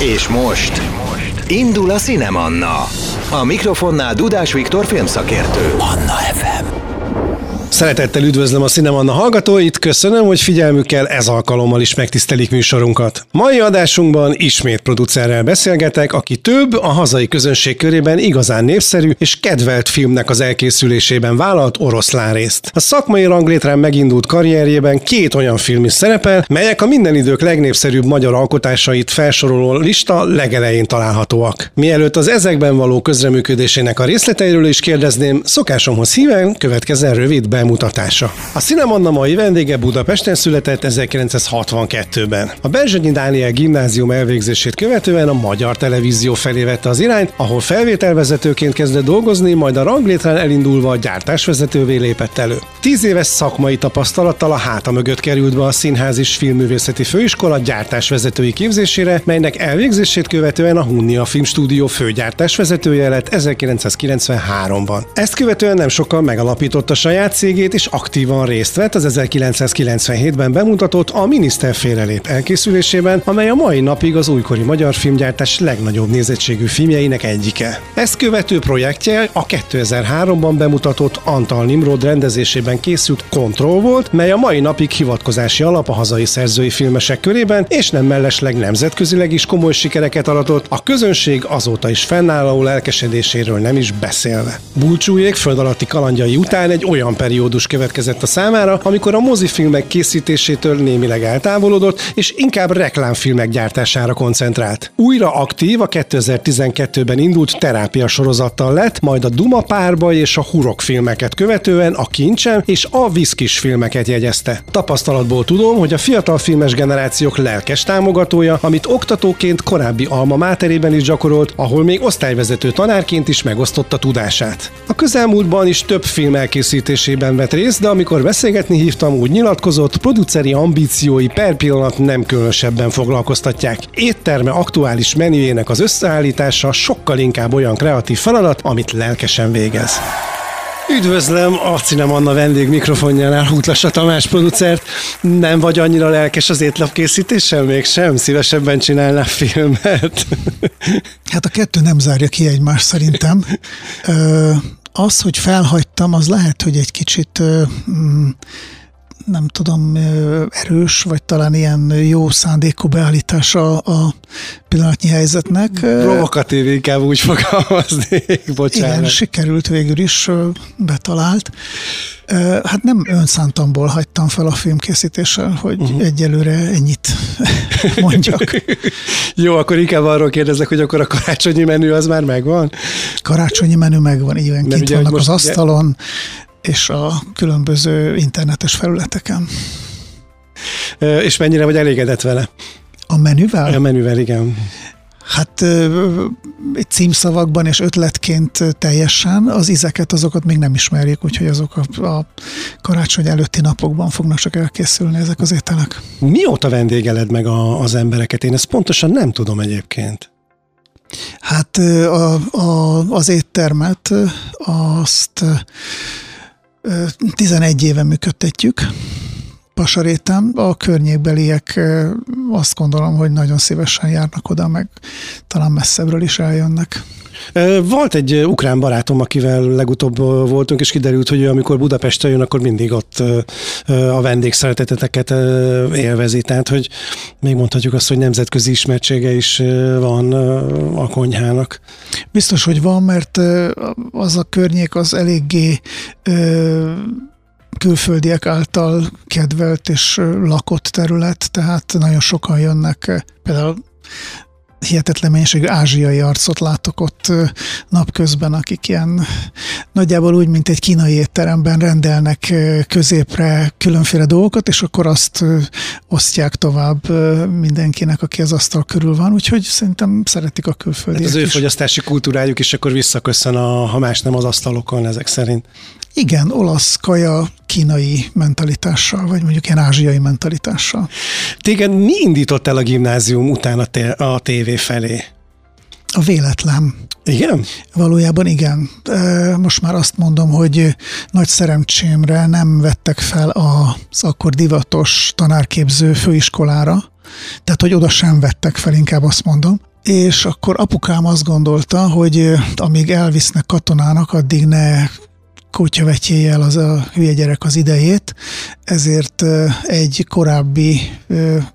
És most indul a Cinemanna. A mikrofonnál Dudás Viktor filmszakértő. Anna FM. Szeretettel üdvözlöm a Cinemanna hallgatóit, köszönöm, hogy figyelmükkel ez alkalommal is megtisztelik műsorunkat. Mai adásunkban ismét producerrel beszélgetek, aki több a hazai közönség körében igazán népszerű és kedvelt filmnek az elkészülésében vállalt oroszlán részt. A szakmai ranglétrán megindult karrierjében két olyan film is szerepel, melyek a minden idők legnépszerűbb magyar alkotásait felsoroló lista legelején találhatóak. Mielőtt az ezekben való közreműködésének a részleteiről is kérdezném, szokásomhoz híven következzen rövid bemutatás bemutatása. A Cinemanna mai vendége Budapesten született 1962-ben. A Berzsenyi Dániel gimnázium elvégzését követően a magyar televízió felé vette az irányt, ahol felvételvezetőként kezdett dolgozni, majd a ranglétrán elindulva a gyártásvezetővé lépett elő. Tíz éves szakmai tapasztalattal a háta mögött került be a Színház és Filmművészeti Főiskola gyártásvezetői képzésére, melynek elvégzését követően a Hunnia Filmstúdió főgyártásvezetője lett 1993-ban. Ezt követően nem sokkal megalapította saját cégét, és aktívan részt vett az 1997-ben bemutatott A Miniszter félrelép elkészülésében, amely a mai napig az újkori magyar filmgyártás legnagyobb nézettségű filmjeinek egyike. Ezt követő projektje a 2003-ban bemutatott Antal Nimrod rendezésében készült Control volt, mely a mai napig hivatkozási alap a hazai szerzői filmesek körében, és nem mellesleg nemzetközileg is komoly sikereket aratott, a közönség azóta is fennálló lelkesedéséről nem is beszélve. Bulcsújék föld alatti kalandjai után egy olyan periódus periódus következett a számára, amikor a mozifilmek készítésétől némileg eltávolodott, és inkább reklámfilmek gyártására koncentrált. Újra aktív a 2012-ben indult terápia sorozattal lett, majd a Duma párba és a Hurok filmeket követően a Kincsem és a Viszkis filmeket jegyezte. Tapasztalatból tudom, hogy a fiatal filmes generációk lelkes támogatója, amit oktatóként korábbi alma máterében is gyakorolt, ahol még osztályvezető tanárként is megosztotta tudását. A közelmúltban is több film elkészítésében filmben vett részt, de amikor beszélgetni hívtam, úgy nyilatkozott, produceri ambíciói per pillanat nem különösebben foglalkoztatják. Étterme aktuális menüjének az összeállítása sokkal inkább olyan kreatív feladat, amit lelkesen végez. Üdvözlöm a Cinemanna vendég mikrofonjánál Útlassa Tamás producert. Nem vagy annyira lelkes az étlapkészítéssel mégsem? Szívesebben csinálná filmet? Hát a kettő nem zárja ki egymást szerintem az, hogy felhagytam, az lehet, hogy egy kicsit mm, nem tudom, erős, vagy talán ilyen jó szándékú beállítása a pillanatnyi helyzetnek. Provokatív inkább úgy fogalmazni, bocsánat. Igen, sikerült végül is, betalált. Hát nem önszántamból hagytam fel a filmkészítéssel, hogy uh-huh. egyelőre ennyit mondjak. Jó, akkor inkább arról kérdezek, hogy akkor a karácsonyi menü az már megvan? Karácsonyi menü megvan, igen, kint vannak az asztalon, és a különböző internetes felületeken. És mennyire vagy elégedett vele? A menüvel? A menüvel, igen. Hát címszavakban és ötletként teljesen, az izeket azokat még nem ismerjük, úgyhogy azok a, a karácsony előtti napokban fognak csak elkészülni ezek az ételek. Mióta vendégeled meg a, az embereket? Én ezt pontosan nem tudom egyébként. Hát a, a, az éttermet azt 11 éve működtetjük. Pasarétem. A környékbeliek azt gondolom, hogy nagyon szívesen járnak oda, meg talán messzebbről is eljönnek. Volt egy ukrán barátom, akivel legutóbb voltunk, és kiderült, hogy amikor Budapestre jön, akkor mindig ott a vendégszereteteteket élvezi. Tehát, hogy még mondhatjuk azt, hogy nemzetközi ismertsége is van a konyhának. Biztos, hogy van, mert az a környék az eléggé külföldiek által kedvelt és lakott terület, tehát nagyon sokan jönnek, például hihetetlen mennyiségű ázsiai arcot látok ott napközben, akik ilyen nagyjából úgy, mint egy kínai étteremben rendelnek középre különféle dolgokat, és akkor azt osztják tovább mindenkinek, aki az asztal körül van, úgyhogy szerintem szeretik a külföldiek hát az ő fogyasztási kultúrájuk is akkor visszaköszön, a, ha más nem az asztalokon ezek szerint. Igen, olasz kaja, kínai mentalitással, vagy mondjuk ilyen ázsiai mentalitással. Téged mi indított el a gimnázium után a, té- a tévé felé? A véletlen. Igen? Valójában igen. Most már azt mondom, hogy nagy szerencsémre nem vettek fel az akkor divatos tanárképző főiskolára, tehát hogy oda sem vettek fel, inkább azt mondom. és akkor apukám azt gondolta, hogy amíg elvisznek katonának, addig ne kutyavetjéje el az a hülye gyerek az idejét, ezért egy korábbi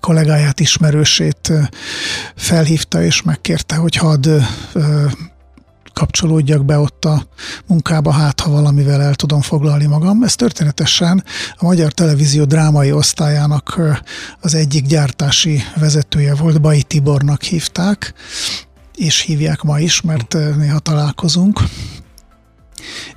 kollégáját, ismerősét felhívta és megkérte, hogy hadd kapcsolódjak be ott a munkába, hát ha valamivel el tudom foglalni magam. Ez történetesen a Magyar Televízió drámai osztályának az egyik gyártási vezetője volt, Bai Tibornak hívták, és hívják ma is, mert néha találkozunk.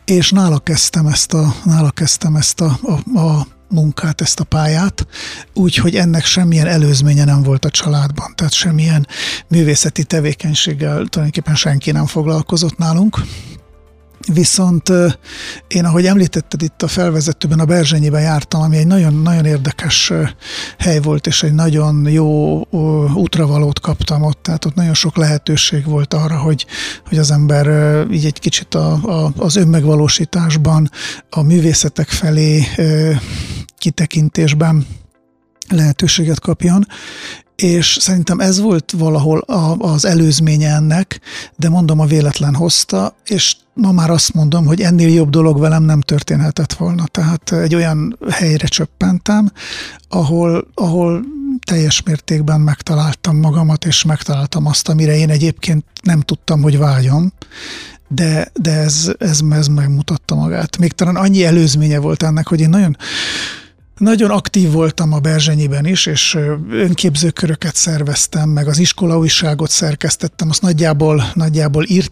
És nála kezdtem ezt a, nála kezdtem ezt a, a, a munkát, ezt a pályát, úgyhogy ennek semmilyen előzménye nem volt a családban, tehát semmilyen művészeti tevékenységgel tulajdonképpen senki nem foglalkozott nálunk. Viszont én, ahogy említetted itt a felvezetőben, a Berzsenyiben jártam, ami egy nagyon-nagyon érdekes hely volt, és egy nagyon jó útravalót kaptam ott, tehát ott nagyon sok lehetőség volt arra, hogy, hogy az ember így egy kicsit a, a, az önmegvalósításban, a művészetek felé kitekintésben lehetőséget kapjon, és szerintem ez volt valahol a, az előzménye ennek, de mondom, a véletlen hozta, és ma már azt mondom, hogy ennél jobb dolog velem nem történhetett volna. Tehát egy olyan helyre csöppentem, ahol, ahol teljes mértékben megtaláltam magamat, és megtaláltam azt, amire én egyébként nem tudtam, hogy vágyom, de, de ez, ez, ez megmutatta magát. Még talán annyi előzménye volt ennek, hogy én nagyon nagyon aktív voltam a Berzsenyiben is, és önképzőköröket szerveztem, meg az iskola újságot szerkesztettem, azt nagyjából, nagyjából írt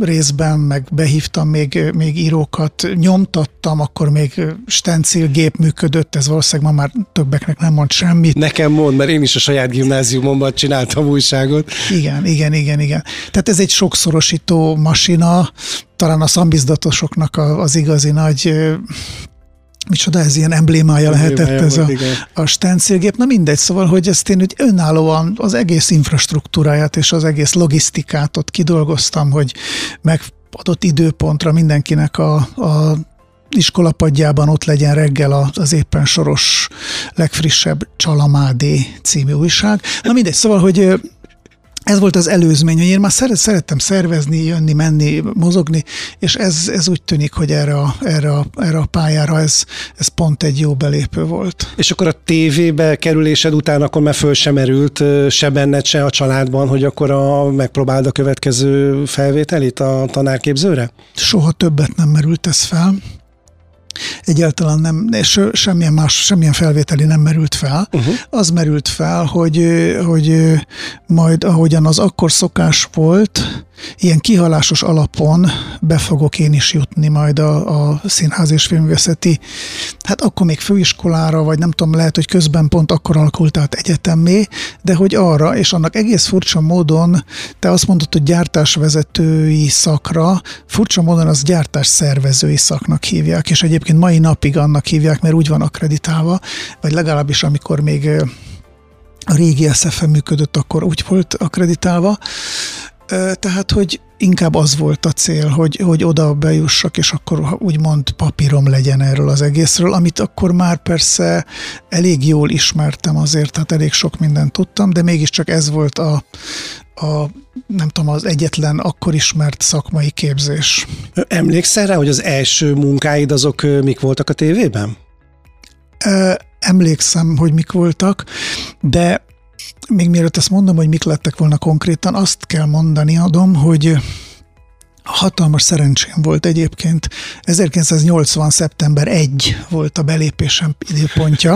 részben, meg behívtam még, még írókat, nyomtattam, akkor még stencilgép működött, ez valószínűleg ma már többeknek nem mond semmit. Nekem mond, mert én is a saját gimnáziumomban csináltam újságot. Igen, igen, igen, igen. Tehát ez egy sokszorosító masina, talán a szambizdatosoknak az igazi nagy micsoda ez ilyen emblémája lehetett ez a, a stencilgép. Na mindegy, szóval, hogy ezt én úgy önállóan az egész infrastruktúráját és az egész logisztikát ott kidolgoztam, hogy megadott időpontra mindenkinek a, a iskolapadjában ott legyen reggel az éppen soros legfrissebb Csalamádé című újság. Na mindegy, szóval, hogy ez volt az előzmény, hogy én már szeret, szerettem szervezni, jönni, menni, mozogni, és ez, ez úgy tűnik, hogy erre a, erre a, erre a pályára ez, ez pont egy jó belépő volt. És akkor a tévébe kerülésed után akkor már föl sem merült se benned, se a családban, hogy akkor a, megpróbáld a következő felvételit a tanárképzőre? Soha többet nem merült ez fel egyáltalán nem, és semmilyen más, semmilyen felvételi nem merült fel. Uh-huh. Az merült fel, hogy, hogy majd ahogyan az akkor szokás volt, ilyen kihalásos alapon be fogok én is jutni majd a, a színház és filmvészeti, hát akkor még főiskolára, vagy nem tudom, lehet, hogy közben pont akkor alakult át egyetemé, de hogy arra, és annak egész furcsa módon, te azt mondod, hogy gyártásvezetői szakra, furcsa módon az gyártás szervezői szaknak hívják, és egyébként mai napig annak hívják, mert úgy van akreditálva, vagy legalábbis amikor még a régi SFM működött, akkor úgy volt akreditálva, tehát, hogy inkább az volt a cél, hogy, hogy oda bejussak, és akkor úgymond papírom legyen erről az egészről, amit akkor már persze elég jól ismertem azért, tehát elég sok mindent tudtam, de mégiscsak ez volt a, a nem tudom, az egyetlen akkor ismert szakmai képzés. Emlékszel rá, hogy az első munkáid azok mik voltak a tévében? Emlékszem, hogy mik voltak, de még mielőtt ezt mondom, hogy mik lettek volna konkrétan, azt kell mondani adom, hogy Hatalmas szerencsém volt egyébként. 1980. szeptember 1 volt a belépésem időpontja.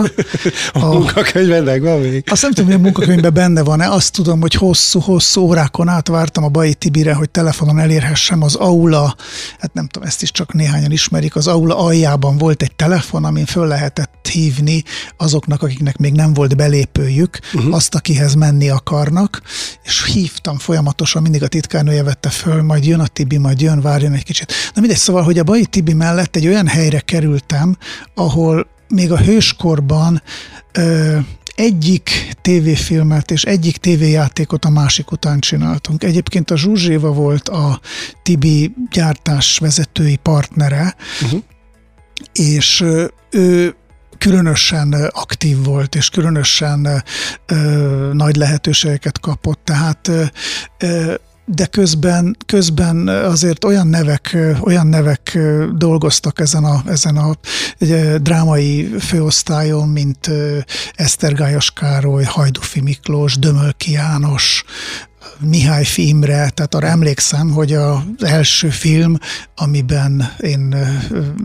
a, a munkakönyvben megvan még? Azt nem tudom, hogy a munkakönyvben benne van-e. Azt tudom, hogy hosszú-hosszú órákon át vártam a Bai Tibire, hogy telefonon elérhessem az aula, hát nem tudom, ezt is csak néhányan ismerik, az aula aljában volt egy telefon, amin föl lehetett hívni azoknak, akiknek még nem volt belépőjük, uh-huh. azt, akihez menni akarnak, és hívtam folyamatosan, mindig a titkárnője vette föl, majd jön a Tibi, majd jön, várjon egy kicsit. Na mindegy, szóval, hogy a Bai Tibi mellett egy olyan helyre kerültem, ahol még a hőskorban ö, egyik tévéfilmet és egyik tévéjátékot a másik után csináltunk. Egyébként a Zsuzséva volt a Tibi gyártás vezetői partnere, uh-huh. és ő különösen aktív volt, és különösen ö, nagy lehetőségeket kapott, tehát ö, de közben, közben azért olyan nevek, olyan nevek dolgoztak ezen a, ezen a drámai főosztályon, mint Esztergályos Károly, Hajdufi Miklós, Dömölki János, Mihály filmre, tehát arra emlékszem, hogy az első film, amiben én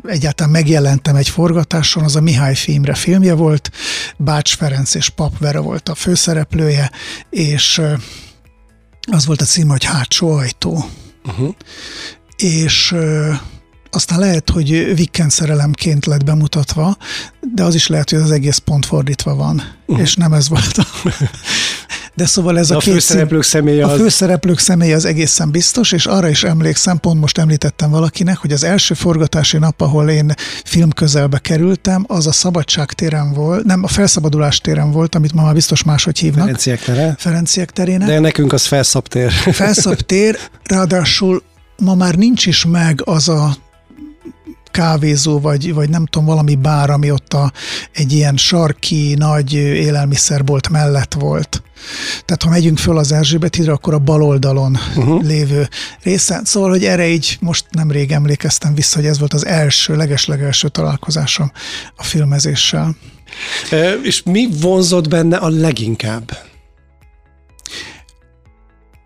egyáltalán megjelentem egy forgatáson, az a Mihály filmre filmje volt, Bács Ferenc és Pap Vera volt a főszereplője, és az volt a cím, hogy Hátsó ajtó. Uh-huh. És aztán lehet, hogy Vicken szerelemként lett bemutatva, de az is lehet, hogy az egész pont fordítva van, uh-huh. és nem ez volt a... De szóval ez de a, a főszereplők személye az... A főszereplők személye az egészen biztos, és arra is emlékszem, pont most említettem valakinek, hogy az első forgatási nap, ahol én film közelbe kerültem, az a Szabadság téren volt, nem, a Felszabadulás téren volt, amit ma már biztos máshogy hívnak. Ferenciek tere. Ferenciek terének. De nekünk az Felszabtér. Felszabtér, ráadásul ma már nincs is meg az a kávézó, vagy, vagy nem tudom, valami bár, ami ott a, egy ilyen sarki, nagy élelmiszerbolt mellett volt. Tehát ha megyünk föl az Erzsébet hídra, akkor a bal oldalon uh-huh. lévő részen. Szóval, hogy erre így most nemrég emlékeztem vissza, hogy ez volt az első, legeslegelső találkozásom a filmezéssel. E, és mi vonzott benne a leginkább?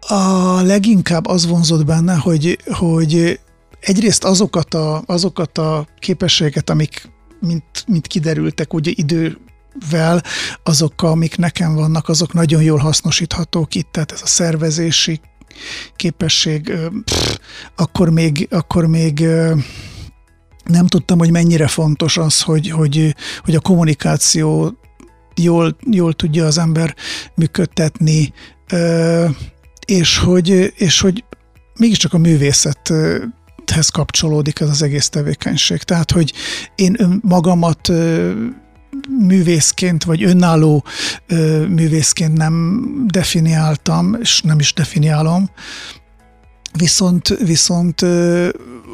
A leginkább az vonzott benne, hogy, hogy egyrészt azokat a, azokat a képességeket, amik mint, mint kiderültek ugye idővel, azok, amik nekem vannak, azok nagyon jól hasznosíthatók itt, tehát ez a szervezési képesség, pff, akkor még, akkor még nem tudtam, hogy mennyire fontos az, hogy, hogy, hogy a kommunikáció jól, jól tudja az ember működtetni, és hogy, és hogy mégiscsak a művészet hez kapcsolódik ez az egész tevékenység. Tehát, hogy én magamat művészként, vagy önálló művészként nem definiáltam, és nem is definiálom, viszont, viszont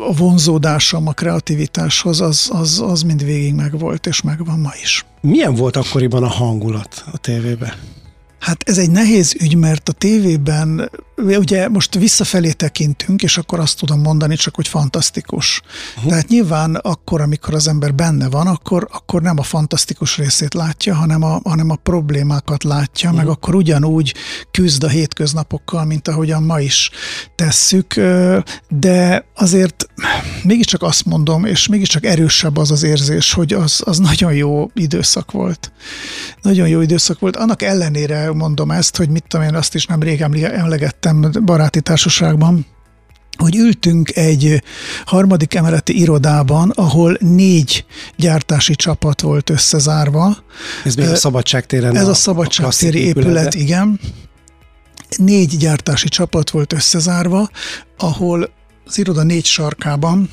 a vonzódásom a kreativitáshoz az, az, az mind végig megvolt, és megvan ma is. Milyen volt akkoriban a hangulat a tévében? Hát ez egy nehéz ügy, mert a tévében, ugye most visszafelé tekintünk, és akkor azt tudom mondani csak, hogy fantasztikus. Uh-huh. Tehát nyilván akkor, amikor az ember benne van, akkor, akkor nem a fantasztikus részét látja, hanem a, hanem a problémákat látja, uh-huh. meg akkor ugyanúgy küzd a hétköznapokkal, mint ahogyan ma is tesszük, de azért mégiscsak azt mondom, és mégiscsak erősebb az az érzés, hogy az, az nagyon jó időszak volt. Nagyon jó időszak volt. Annak ellenére mondom ezt, hogy mit tudom én, azt is nem rég emlegettem baráti társaságban, hogy ültünk egy harmadik emeleti irodában, ahol négy gyártási csapat volt összezárva. Ez még a Szabadságtéren Ez a, a Szabadságtéri épület, épület, igen. Négy gyártási csapat volt összezárva, ahol az iroda négy sarkában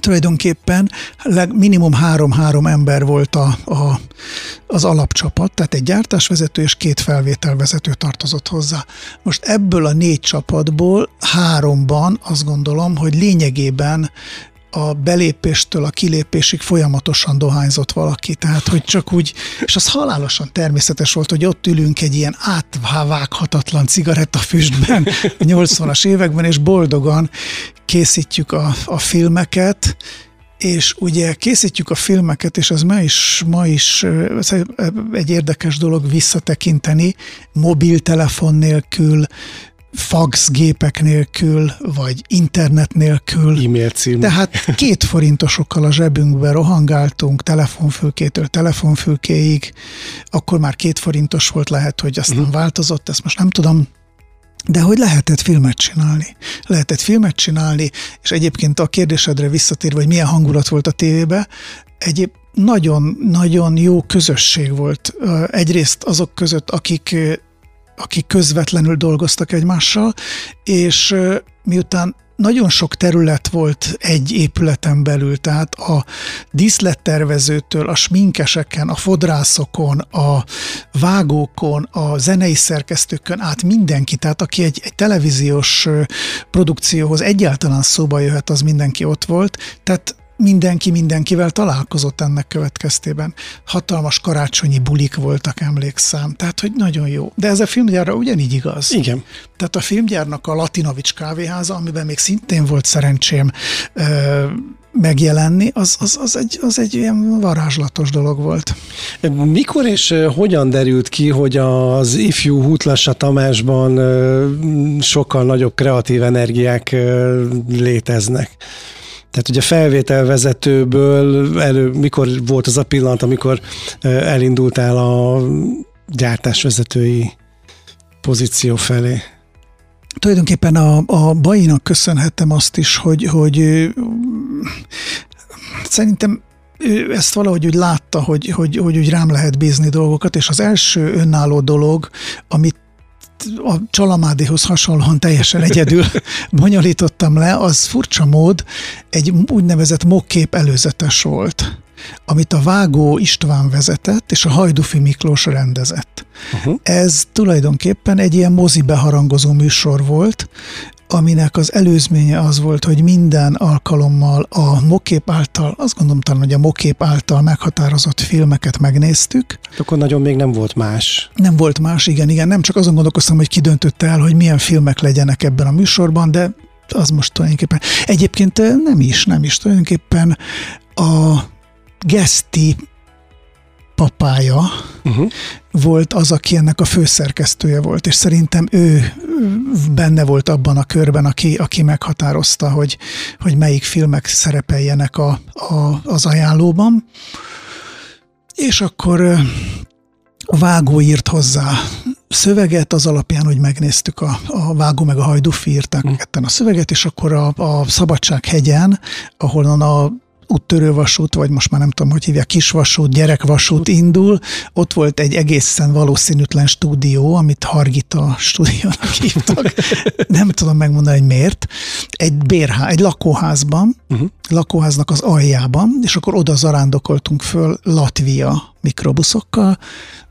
tulajdonképpen minimum három-három ember volt a, a, az alapcsapat, tehát egy gyártásvezető és két felvételvezető tartozott hozzá. Most ebből a négy csapatból háromban azt gondolom, hogy lényegében a belépéstől a kilépésig folyamatosan dohányzott valaki, tehát hogy csak úgy, és az halálosan természetes volt, hogy ott ülünk egy ilyen átvághatatlan cigarettafüstben a 80-as években, és boldogan készítjük a, a filmeket, és ugye készítjük a filmeket, és az ma is, ma is egy érdekes dolog visszatekinteni, mobiltelefon nélkül, fax gépek nélkül, vagy internet nélkül. E-mail cím. Tehát két forintosokkal a zsebünkbe rohangáltunk telefonfülkétől telefonfülkéig, akkor már két forintos volt, lehet, hogy aztán uh-huh. változott, ezt most nem tudom, de hogy lehetett filmet csinálni. Lehetett filmet csinálni, és egyébként a kérdésedre visszatérve, hogy milyen hangulat volt a tévébe, egyéb nagyon-nagyon jó közösség volt. Egyrészt azok között, akik akik közvetlenül dolgoztak egymással, és miután nagyon sok terület volt egy épületen belül, tehát a díszlettervezőtől, a sminkeseken, a fodrászokon, a vágókon, a zenei szerkesztőkön át mindenki, tehát aki egy, egy televíziós produkcióhoz egyáltalán szóba jöhet, az mindenki ott volt, tehát mindenki mindenkivel találkozott ennek következtében. Hatalmas karácsonyi bulik voltak, emlékszem. Tehát, hogy nagyon jó. De ez a filmgyárra ugyanígy igaz. Igen. Tehát a filmgyárnak a Latinovics kávéháza, amiben még szintén volt szerencsém ö, megjelenni, az, az, az, egy, az egy ilyen varázslatos dolog volt. Mikor és hogyan derült ki, hogy az ifjú Hutlassa Tamásban sokkal nagyobb kreatív energiák léteznek? Tehát ugye felvételvezetőből elő, mikor volt az a pillanat, amikor elindultál a gyártásvezetői pozíció felé? Tulajdonképpen a, a Bainak köszönhetem azt is, hogy, hogy szerintem ő ezt valahogy úgy látta, hogy, hogy, hogy úgy rám lehet bízni dolgokat, és az első önálló dolog, amit a Csalamádihoz hasonlóan teljesen egyedül bonyolítottam le, az furcsa mód egy úgynevezett mokkép előzetes volt, amit a Vágó István vezetett, és a Hajdufi Miklós rendezett. Uh-huh. Ez tulajdonképpen egy ilyen mozi beharangozó műsor volt, aminek az előzménye az volt, hogy minden alkalommal a mokép által, azt gondolom talán, hogy a mokép által meghatározott filmeket megnéztük. Hát akkor nagyon még nem volt más. Nem volt más, igen, igen. Nem csak azon gondolkoztam, hogy ki döntötte el, hogy milyen filmek legyenek ebben a műsorban, de az most tulajdonképpen. Egyébként nem is, nem is. Tulajdonképpen a Geszti papája uh-huh. volt az, aki ennek a főszerkesztője volt, és szerintem ő benne volt abban a körben, aki, aki meghatározta, hogy, hogy melyik filmek szerepeljenek a, a, az ajánlóban. És akkor a vágó írt hozzá szöveget, az alapján, hogy megnéztük a, a vágó meg a hajdufi írták mm. ketten a szöveget, és akkor a, a Szabadsághegyen, ahol a úttörővasút, vagy most már nem tudom, hogy hívják, kisvasút, gyerekvasút indul. Ott volt egy egészen valószínűtlen stúdió, amit Hargita stúdiónak hívtak. nem tudom megmondani, hogy miért. Egy bérhá, egy lakóházban, uh-huh. lakóháznak az aljában, és akkor oda zarándokoltunk föl Latvia mikrobuszokkal,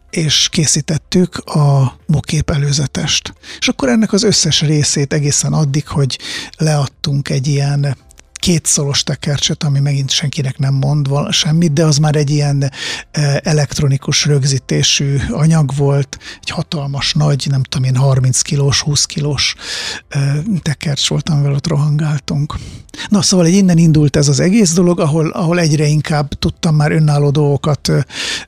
és készítettük a mokép előzetest. És akkor ennek az összes részét egészen addig, hogy leadtunk egy ilyen kétszoros tekercset, ami megint senkinek nem mond semmit, de az már egy ilyen e, elektronikus rögzítésű anyag volt, egy hatalmas nagy, nem tudom én, 30 kilós, 20 kilós e, tekercs volt, amivel ott rohangáltunk. Na, szóval egy innen indult ez az egész dolog, ahol, ahol egyre inkább tudtam már önálló dolgokat ö,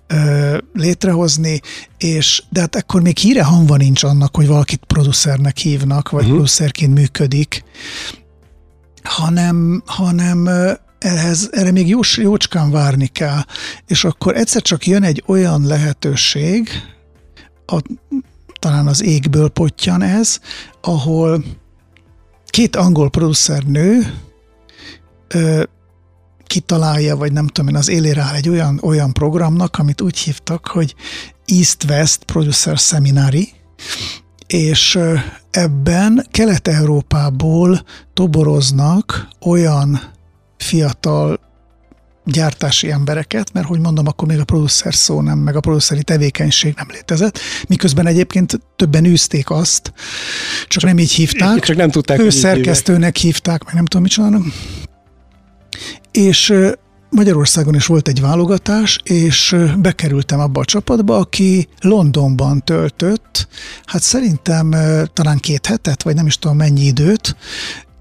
ö, létrehozni, és de hát ekkor még híre hanva nincs annak, hogy valakit producernek hívnak, vagy uh-huh. producerként működik hanem, hanem ehhez, erre még jó, jócskán várni kell. És akkor egyszer csak jön egy olyan lehetőség, a, talán az égből potyan ez, ahol két angol producer nő ö, kitalálja, vagy nem tudom én, az élére áll egy olyan, olyan programnak, amit úgy hívtak, hogy East-West Producer Seminary, és ebben Kelet-Európából toboroznak olyan fiatal gyártási embereket, mert hogy mondom, akkor még a producer szó nem, meg a produceri tevékenység nem létezett, miközben egyébként többen űzték azt, csak, csak nem így hívták. Csak nem tudták. Ő szerkesztőnek hívták, meg nem tudom, mit csinálnak. És Magyarországon is volt egy válogatás, és bekerültem abba a csapatba, aki Londonban töltött, hát szerintem talán két hetet, vagy nem is tudom mennyi időt,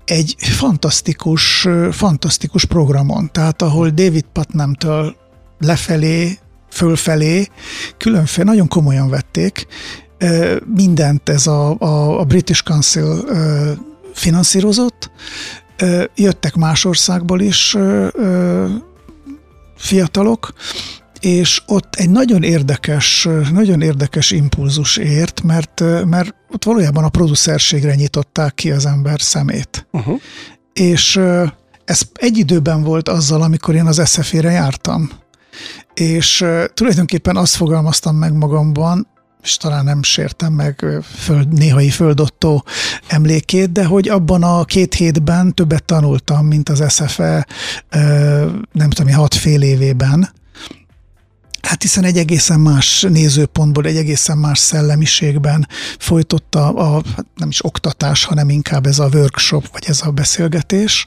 egy fantasztikus, fantasztikus programon, tehát ahol David Putnamtől lefelé, fölfelé, különféle, nagyon komolyan vették, mindent ez a, a, a British Council finanszírozott, jöttek más országból is fiatalok, és ott egy nagyon érdekes, nagyon érdekes impulzus ért, mert, mert ott valójában a producerségre nyitották ki az ember szemét. Uh-huh. És ez egy időben volt azzal, amikor én az SZF-ére jártam. És tulajdonképpen azt fogalmaztam meg magamban, és talán nem sértem meg föld, néhai földottó emlékét, de hogy abban a két hétben többet tanultam, mint az SFE nem tudom, hat fél évében. Hát hiszen egy egészen más nézőpontból, egy egészen más szellemiségben folytotta a, hát nem is oktatás, hanem inkább ez a workshop, vagy ez a beszélgetés.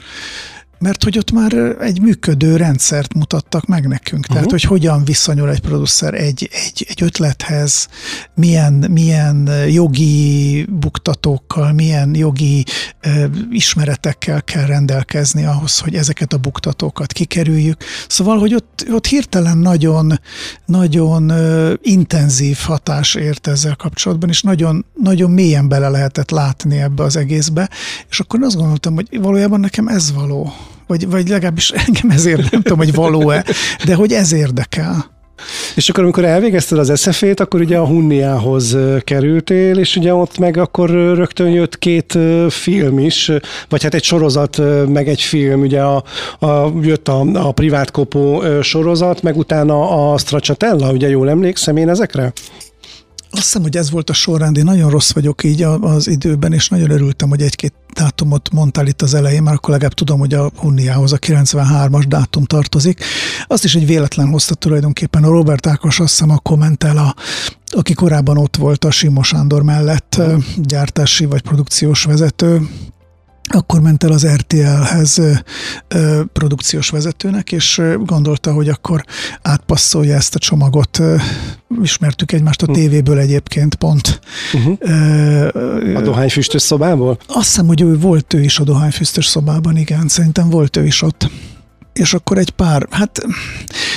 Mert hogy ott már egy működő rendszert mutattak meg nekünk. Tehát, uh-huh. hogy hogyan viszonyul egy producer egy, egy, egy ötlethez, milyen, milyen jogi buktatókkal, milyen jogi uh, ismeretekkel kell rendelkezni ahhoz, hogy ezeket a buktatókat kikerüljük. Szóval, hogy ott, ott hirtelen nagyon, nagyon uh, intenzív hatás ért ezzel kapcsolatban, és nagyon, nagyon mélyen bele lehetett látni ebbe az egészbe, és akkor azt gondoltam, hogy valójában nekem ez való vagy, vagy legalábbis engem ezért nem tudom, hogy való-e, de hogy ez érdekel. És akkor, amikor elvégezted az SZF-ét, akkor ugye a Hunniához kerültél, és ugye ott meg akkor rögtön jött két film is, vagy hát egy sorozat, meg egy film, ugye a, a, jött a, a Privát Kopó sorozat, meg utána a Stracciatella, ugye jól emlékszem én ezekre? Azt hiszem, hogy ez volt a sorrend. Én nagyon rossz vagyok így az időben, és nagyon örültem, hogy egy-két dátumot mondtál itt az elején, mert akkor legalább tudom, hogy a Hunniához a 93-as dátum tartozik. Azt is egy véletlen hozta tulajdonképpen. A Robert Ákos azt hiszem a kommentel, a, aki korábban ott volt a Simo Sándor mellett gyártási vagy produkciós vezető, akkor ment el az RTL-hez produkciós vezetőnek, és gondolta, hogy akkor átpasszolja ezt a csomagot. Ismertük egymást a hm. tévéből egyébként pont. Uh-huh. A dohányfüstös szobából? Azt hiszem, hogy ő volt ő is a dohányfüstös szobában, igen, szerintem volt ő is ott és akkor egy pár, hát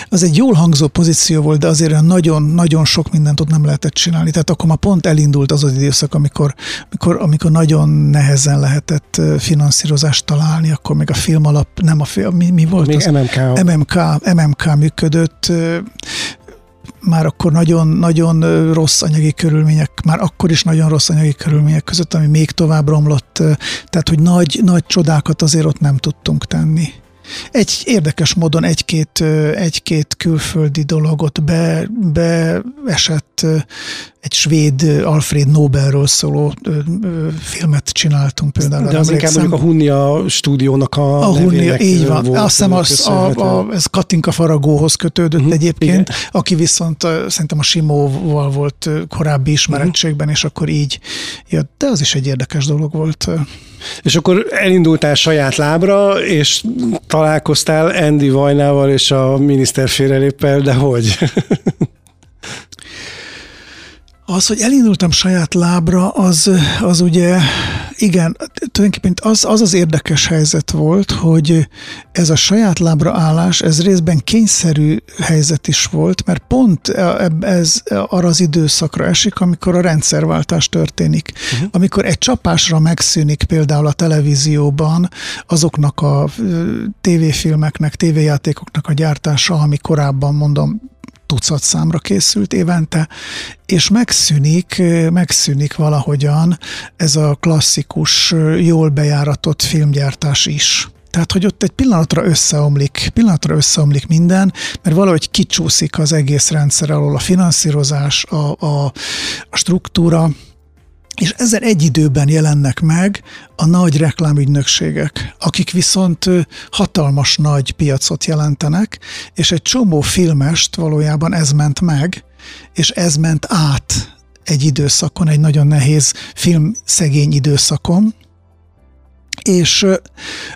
az egy jól hangzó pozíció volt, de azért nagyon-nagyon sok mindent ott nem lehetett csinálni. Tehát akkor már pont elindult az az időszak, amikor, amikor, amikor nagyon nehezen lehetett finanszírozást találni, akkor még a film alap, nem a film, mi, mi volt még az? MMK. MMK, MMK működött, már akkor nagyon-nagyon rossz anyagi körülmények, már akkor is nagyon rossz anyagi körülmények között, ami még tovább romlott, tehát hogy nagy, nagy csodákat azért ott nem tudtunk tenni. Egy érdekes módon egy-két, egy-két külföldi dologot be, beesett egy svéd Alfred Nobelről szóló filmet csináltunk például. De az inkább mondjuk a Hunnia stúdiónak a, a Hunnia, így van. Volt Azt hiszem, az, a, a, ez Katinka Faragóhoz kötődött uh-huh, egyébként, igen. aki viszont szerintem a Simóval volt korábbi ismerettségben, uh-huh. és akkor így jött. De az is egy érdekes dolog volt. És akkor elindultál saját lábra, és találkoztál Andy Vajnával és a miniszter félreléppel, de hogy? Az, hogy elindultam saját lábra, az, az ugye, igen, tulajdonképpen az, az az érdekes helyzet volt, hogy ez a saját lábra állás, ez részben kényszerű helyzet is volt, mert pont ez arra az időszakra esik, amikor a rendszerváltás történik. Uh-huh. Amikor egy csapásra megszűnik például a televízióban azoknak a tévéfilmeknek, tévéjátékoknak a gyártása, ami korábban mondom tucat számra készült évente, és megszűnik, megszűnik valahogyan ez a klasszikus, jól bejáratott filmgyártás is. Tehát, hogy ott egy pillanatra összeomlik, pillanatra összeomlik minden, mert valahogy kicsúszik az egész rendszer alól a finanszírozás, a, a, a struktúra, és ezzel egy időben jelennek meg a nagy reklámügynökségek, akik viszont hatalmas nagy piacot jelentenek, és egy csomó filmest valójában ez ment meg, és ez ment át egy időszakon, egy nagyon nehéz filmszegény időszakon, és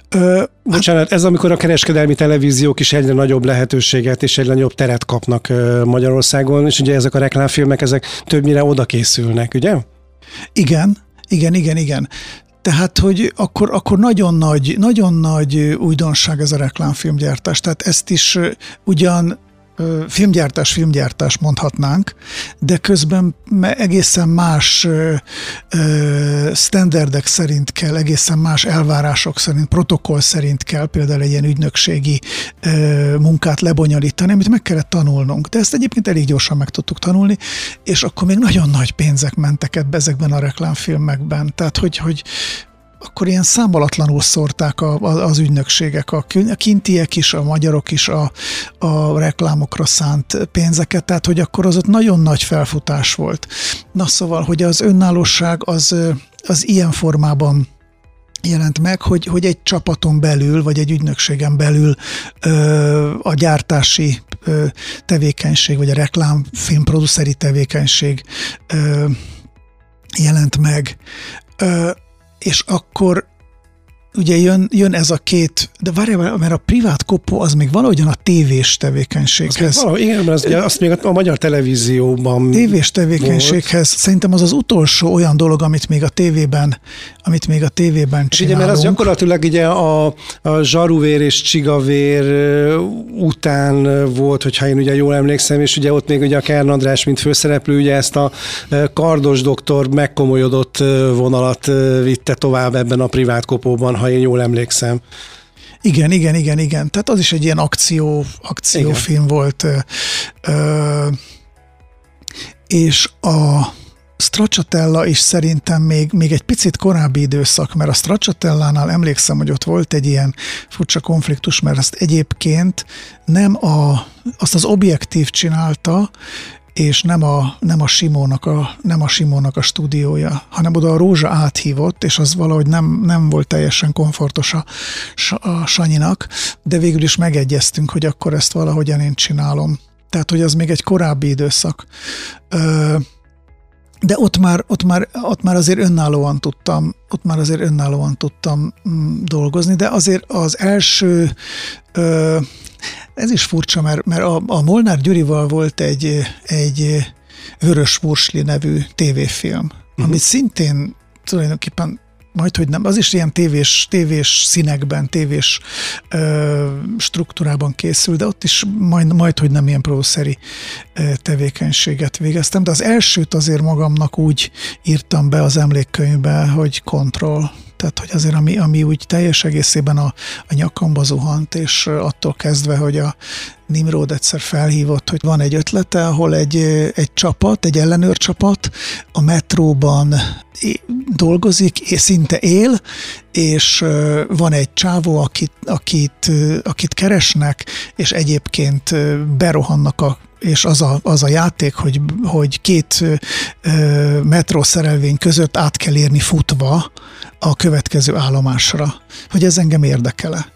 ö, Bocsánat, ez amikor a kereskedelmi televíziók is egyre nagyobb lehetőséget és egyre nagyobb teret kapnak Magyarországon, és ugye ezek a reklámfilmek, ezek többnyire oda készülnek, ugye? Igen, igen, igen, igen. Tehát, hogy akkor, akkor nagyon nagy, nagyon nagy újdonság ez a reklámfilmgyártás. Tehát ezt is ugyan filmgyártás, filmgyártás mondhatnánk, de közben egészen más standardek szerint kell, egészen más elvárások szerint, protokoll szerint kell például egy ilyen ügynökségi munkát lebonyolítani, amit meg kellett tanulnunk. De ezt egyébként elég gyorsan meg tudtuk tanulni, és akkor még nagyon nagy pénzek mentek ebbe ezekben a reklámfilmekben. Tehát, hogy, hogy akkor ilyen számolatlanul szórták a, a, az ügynökségek, a kintiek is, a magyarok is a, a reklámokra szánt pénzeket, tehát hogy akkor az ott nagyon nagy felfutás volt. Na szóval, hogy az önállóság az, az ilyen formában jelent meg, hogy, hogy egy csapaton belül, vagy egy ügynökségen belül ö, a gyártási ö, tevékenység, vagy a reklámfilmproduceri tevékenység ö, jelent meg. Ö, és akkor ugye jön, jön ez a két, de várjál, mert a privát kopó az még valahogyan a tévés tevékenységhez. Valahogy, igen, mert az, azt még a, a magyar televízióban Tévés tevékenységhez. Volt. Szerintem az az utolsó olyan dolog, amit még a tévében, amit még a tévében csinálunk. Ugye, mert az gyakorlatilag ugye a, a zsaruvér és csigavér után volt, hogyha én ugye jól emlékszem, és ugye ott még ugye a Kern András, mint főszereplő, ugye ezt a kardos doktor megkomolyodott vonalat vitte tovább ebben a privát kopóban, ha én jól emlékszem. Igen, igen, igen, igen. Tehát az is egy ilyen akció, akciófilm igen. volt. Ö, és a Stracciatella is szerintem még, még egy picit korábbi időszak, mert a Stracciatellánál emlékszem, hogy ott volt egy ilyen furcsa konfliktus, mert azt egyébként nem a, azt az objektív csinálta, és nem a, nem a Simónak a, nem a Simónak a stúdiója, hanem oda a Rózsa áthívott, és az valahogy nem, nem volt teljesen komfortos a, a Sanyinak, de végül is megegyeztünk, hogy akkor ezt valahogyan én csinálom. Tehát, hogy az még egy korábbi időszak. De ott már, ott már, ott már azért önállóan tudtam, ott már azért önállóan tudtam mm, dolgozni, de azért az első ez is furcsa, mert, mert a, a Molnár Gyurival volt egy, egy Vörös Mursli nevű tévéfilm, uh-huh. amit szintén tulajdonképpen majd, hogy nem, az is ilyen tévés, tévés színekben, tévés ö, struktúrában készül, de ott is majd, majd hogy nem ilyen produceri tevékenységet végeztem, de az elsőt azért magamnak úgy írtam be az emlékkönyvbe, hogy kontroll. Tehát, hogy azért ami, ami úgy teljes egészében a, a nyakamba zuhant, és attól kezdve, hogy a Nimrod egyszer felhívott, hogy van egy ötlete, ahol egy, egy csapat, egy ellenőrcsapat a metróban dolgozik, és szinte él, és van egy csávó, akit, akit, akit keresnek, és egyébként berohannak a és az a, az a játék, hogy, hogy két ö, metrószerelvény között át kell érni futva a következő állomásra, hogy ez engem érdekele.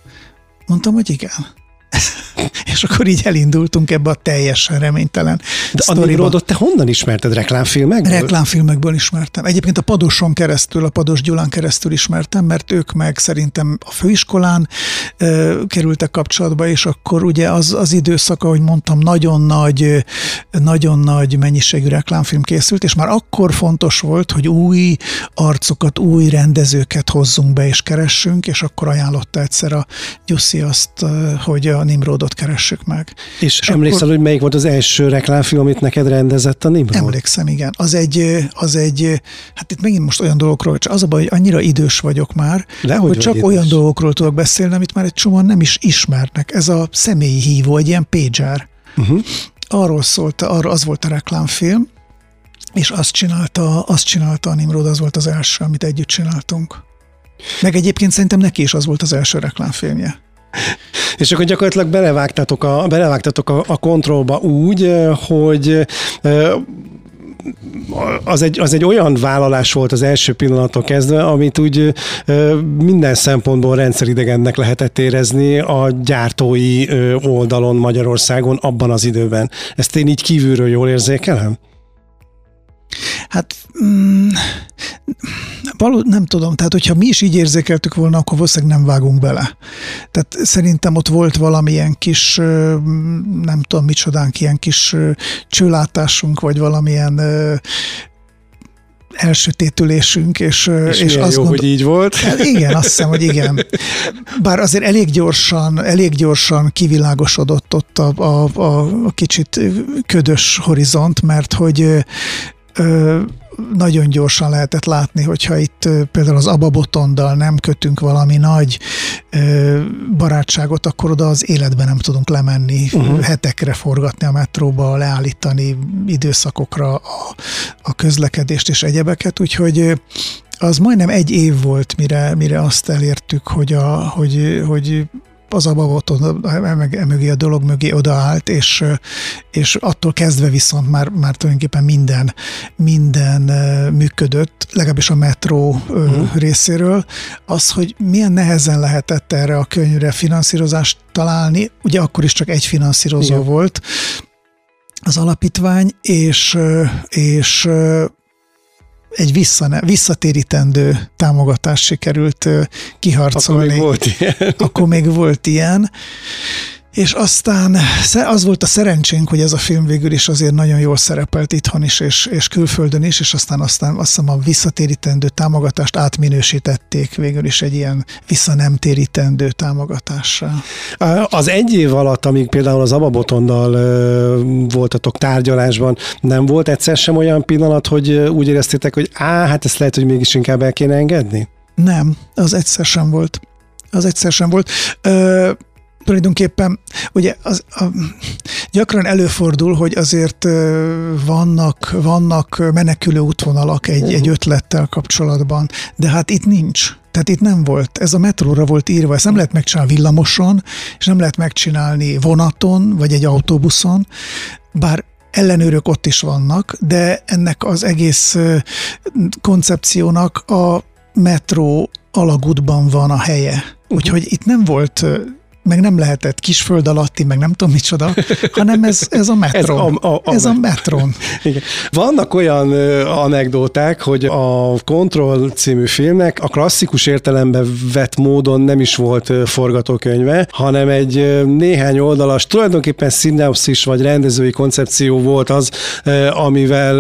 Mondtam, hogy igen. és akkor így elindultunk ebbe a teljesen reménytelen De a Nimrodot te honnan ismerted? Reklámfilmekből? Reklámfilmekből ismertem. Egyébként a Padoson keresztül, a Pados Gyulán keresztül ismertem, mert ők meg szerintem a főiskolán ö, kerültek kapcsolatba, és akkor ugye az, az időszak, ahogy mondtam, nagyon nagy, nagyon nagy mennyiségű reklámfilm készült, és már akkor fontos volt, hogy új arcokat, új rendezőket hozzunk be és keressünk, és akkor ajánlotta egyszer a Gyuszi azt, hogy a Nimrodot keressük meg. És, és emlékszel, akkor... hogy melyik volt az első reklámfilm, amit neked rendezett a Nimrod? Emlékszem, igen. Az egy, az egy, hát itt megint most olyan dolgokról, csak az a baj, hogy annyira idős vagyok már, Dehogy hogy csak idős. olyan dolgokról tudok beszélni, amit már egy csomóan nem is ismernek. Ez a személyi hívó, egy ilyen pager. Uh-huh. Arról szólt, arról az volt a reklámfilm, és azt csinálta, azt csinálta a Nimrod, az volt az első, amit együtt csináltunk. Meg egyébként szerintem neki is az volt az első reklámfilmje. És akkor gyakorlatilag belevágtatok a, belevágtatok a, a kontrollba úgy, hogy az egy, az egy olyan vállalás volt az első pillanattól kezdve, amit úgy minden szempontból rendszeridegennek lehetett érezni a gyártói oldalon Magyarországon abban az időben. Ezt én így kívülről jól érzékelem? Hát mm, való, nem tudom, tehát hogyha mi is így érzékeltük volna, akkor valószínűleg nem vágunk bele. Tehát szerintem ott volt valamilyen kis, nem tudom micsodánk, ilyen kis csőlátásunk, vagy valamilyen elsötétülésünk, és, és, és azt jó, gondol... hogy így volt. Hát igen, azt hiszem, hogy igen. Bár azért elég gyorsan, elég gyorsan kivilágosodott ott a, a, a, a kicsit ködös horizont, mert hogy nagyon gyorsan lehetett látni, hogyha itt például az Ababotondal nem kötünk valami nagy barátságot, akkor oda az életben nem tudunk lemenni, uh-huh. hetekre forgatni a metróba, leállítani időszakokra a, a közlekedést és egyebeket, úgyhogy az majdnem egy év volt, mire, mire azt elértük, hogy, a, hogy, hogy az abavot mögé a dolog mögé odaállt, és, és attól kezdve viszont már, már tulajdonképpen minden, minden működött, legalábbis a metró uh-huh. részéről. Az, hogy milyen nehezen lehetett erre a könyvre finanszírozást találni, ugye akkor is csak egy finanszírozó Igen. volt, az alapítvány, és, és egy vissza, visszatérítendő támogatást sikerült kiharcolni. Akkor még volt ilyen. Akkor még volt ilyen és aztán az volt a szerencsénk, hogy ez a film végül is azért nagyon jól szerepelt itthon is, és, és külföldön is, és aztán, aztán azt hiszem a visszatérítendő támogatást átminősítették végül is egy ilyen vissza nem térítendő támogatással. Az egy év alatt, amíg például az Ababotondal voltatok tárgyalásban, nem volt egyszer sem olyan pillanat, hogy úgy éreztétek, hogy á, hát ezt lehet, hogy mégis inkább el kéne engedni? Nem, az egyszer sem volt. Az egyszer sem volt. Ö, tulajdonképpen ugye az, a, gyakran előfordul, hogy azért vannak, vannak menekülő útvonalak egy, egy ötlettel kapcsolatban, de hát itt nincs. Tehát itt nem volt, ez a metróra volt írva, ezt nem lehet megcsinálni villamoson, és nem lehet megcsinálni vonaton, vagy egy autóbuszon, bár ellenőrök ott is vannak, de ennek az egész koncepciónak a metró alagútban van a helye. Úgyhogy itt nem volt meg nem lehetett kisföld alatti, meg nem tudom micsoda, hanem ez, ez a metron. Ez a, a, a, ez a metron. Igen. Vannak olyan anekdóták, hogy a Control című filmnek a klasszikus értelemben vett módon nem is volt forgatókönyve, hanem egy néhány oldalas, tulajdonképpen szinapszis vagy rendezői koncepció volt az, amivel,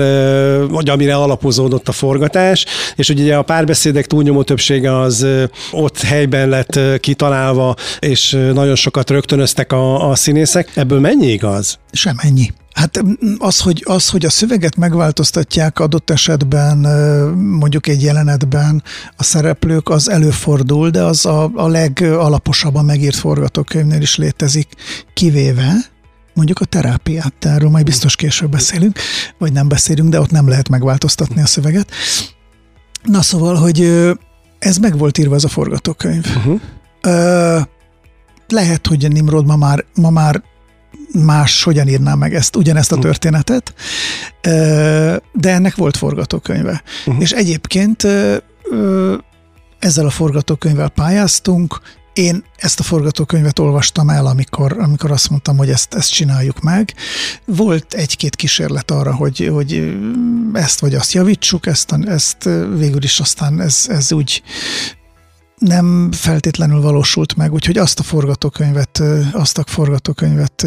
vagy amire alapozódott a forgatás, és ugye a párbeszédek túlnyomó többsége az ott helyben lett kitalálva, és nagyon sokat rögtönöztek a, a színészek. Ebből mennyi igaz? Sem ennyi. Hát az hogy, az, hogy a szöveget megváltoztatják adott esetben, mondjuk egy jelenetben a szereplők, az előfordul, de az a, a legalaposabban megírt forgatókönyvnél is létezik, kivéve, mondjuk a terápiát, de erről majd biztos később beszélünk, vagy nem beszélünk, de ott nem lehet megváltoztatni a szöveget. Na szóval, hogy ez meg volt írva ez a forgatókönyv. Uh-huh lehet, hogy a Nimrod ma már, ma már más hogyan írná meg ezt, ugyanezt a hm. történetet, de ennek volt forgatókönyve. Uh-huh. És egyébként ezzel a forgatókönyvvel pályáztunk, én ezt a forgatókönyvet olvastam el, amikor, amikor azt mondtam, hogy ezt, ezt csináljuk meg. Volt egy-két kísérlet arra, hogy, hogy ezt vagy azt javítsuk, ezt, ezt végül is aztán ez, ez úgy nem feltétlenül valósult meg, úgyhogy azt a forgatókönyvet, azt a forgatókönyvet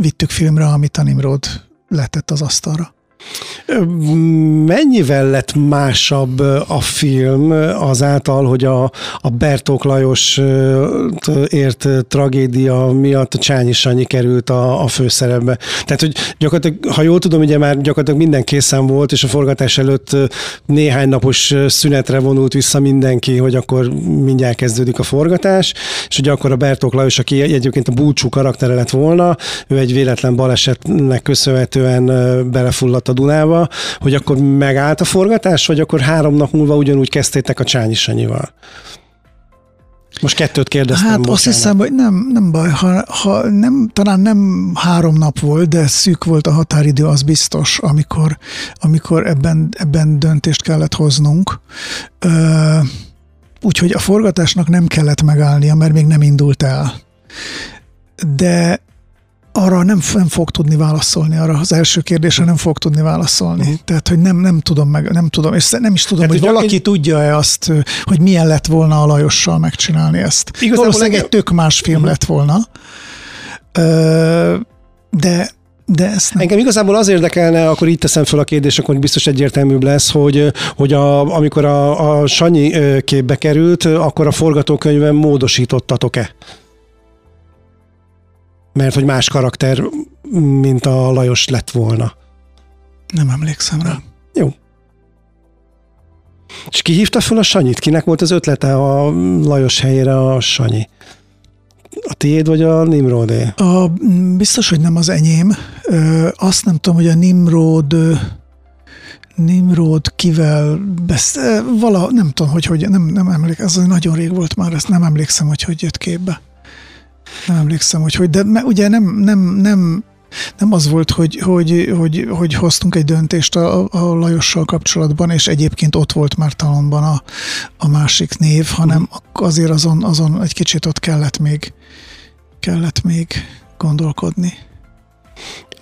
vittük filmre, amit a Nimrod letett az asztalra. Mennyivel lett másabb a film azáltal, hogy a, a Bertók Lajos ért tragédia miatt Csányi Sanyi került a, a főszerepbe? Tehát, hogy gyakorlatilag, ha jól tudom, ugye már gyakorlatilag minden készen volt, és a forgatás előtt néhány napos szünetre vonult vissza mindenki, hogy akkor mindjárt kezdődik a forgatás, és ugye akkor a Bertók Lajos, aki egyébként a búcsú karaktere lett volna, ő egy véletlen balesetnek köszönhetően belefulladt a Dunába, hogy akkor megállt a forgatás, vagy akkor három nap múlva ugyanúgy kezdtétek a Csányi Sanyival? Most kettőt kérdeztem. Hát bocsánat. azt hiszem, hogy nem, nem baj, ha, ha nem, talán nem három nap volt, de szűk volt a határidő, az biztos, amikor, amikor ebben, ebben döntést kellett hoznunk. Úgyhogy a forgatásnak nem kellett megállnia, mert még nem indult el. De arra nem, nem fog tudni válaszolni, arra az első kérdésre nem fog tudni válaszolni. Uh-huh. Tehát, hogy nem, nem tudom meg, nem tudom, és nem is tudom, hát, hogy valaki én... tudja-e azt, hogy milyen lett volna a Lajossal megcsinálni ezt. Igazából Valószínűleg egy tök más film uh-huh. lett volna, de de ezt nem. Engem igazából az érdekelne, akkor így teszem fel a kérdést, akkor biztos egyértelműbb lesz, hogy, hogy a, amikor a, a Sanyi képbe került, akkor a forgatókönyvben módosítottatok-e? Mert hogy más karakter, mint a Lajos lett volna. Nem emlékszem rá. Jó. És ki hívta fel a Sanyit? Kinek volt az ötlete a Lajos helyére a Sanyi? A tiéd vagy a Nimrodé? A, biztos, hogy nem az enyém. Ö, azt nem tudom, hogy a Nimrod Nimrod kivel besz... vala, nem tudom, hogy, hogy nem, nem emlékszem, ez nagyon rég volt már, ezt nem emlékszem, hogy hogy jött képbe. Nem emlékszem, hogy hogy, de ugye nem, nem, nem, nem az volt, hogy, hogy, hogy, hogy hoztunk egy döntést a, a Lajossal kapcsolatban, és egyébként ott volt már talonban a, a másik név, hanem azért azon, azon egy kicsit ott kellett még, kellett még gondolkodni.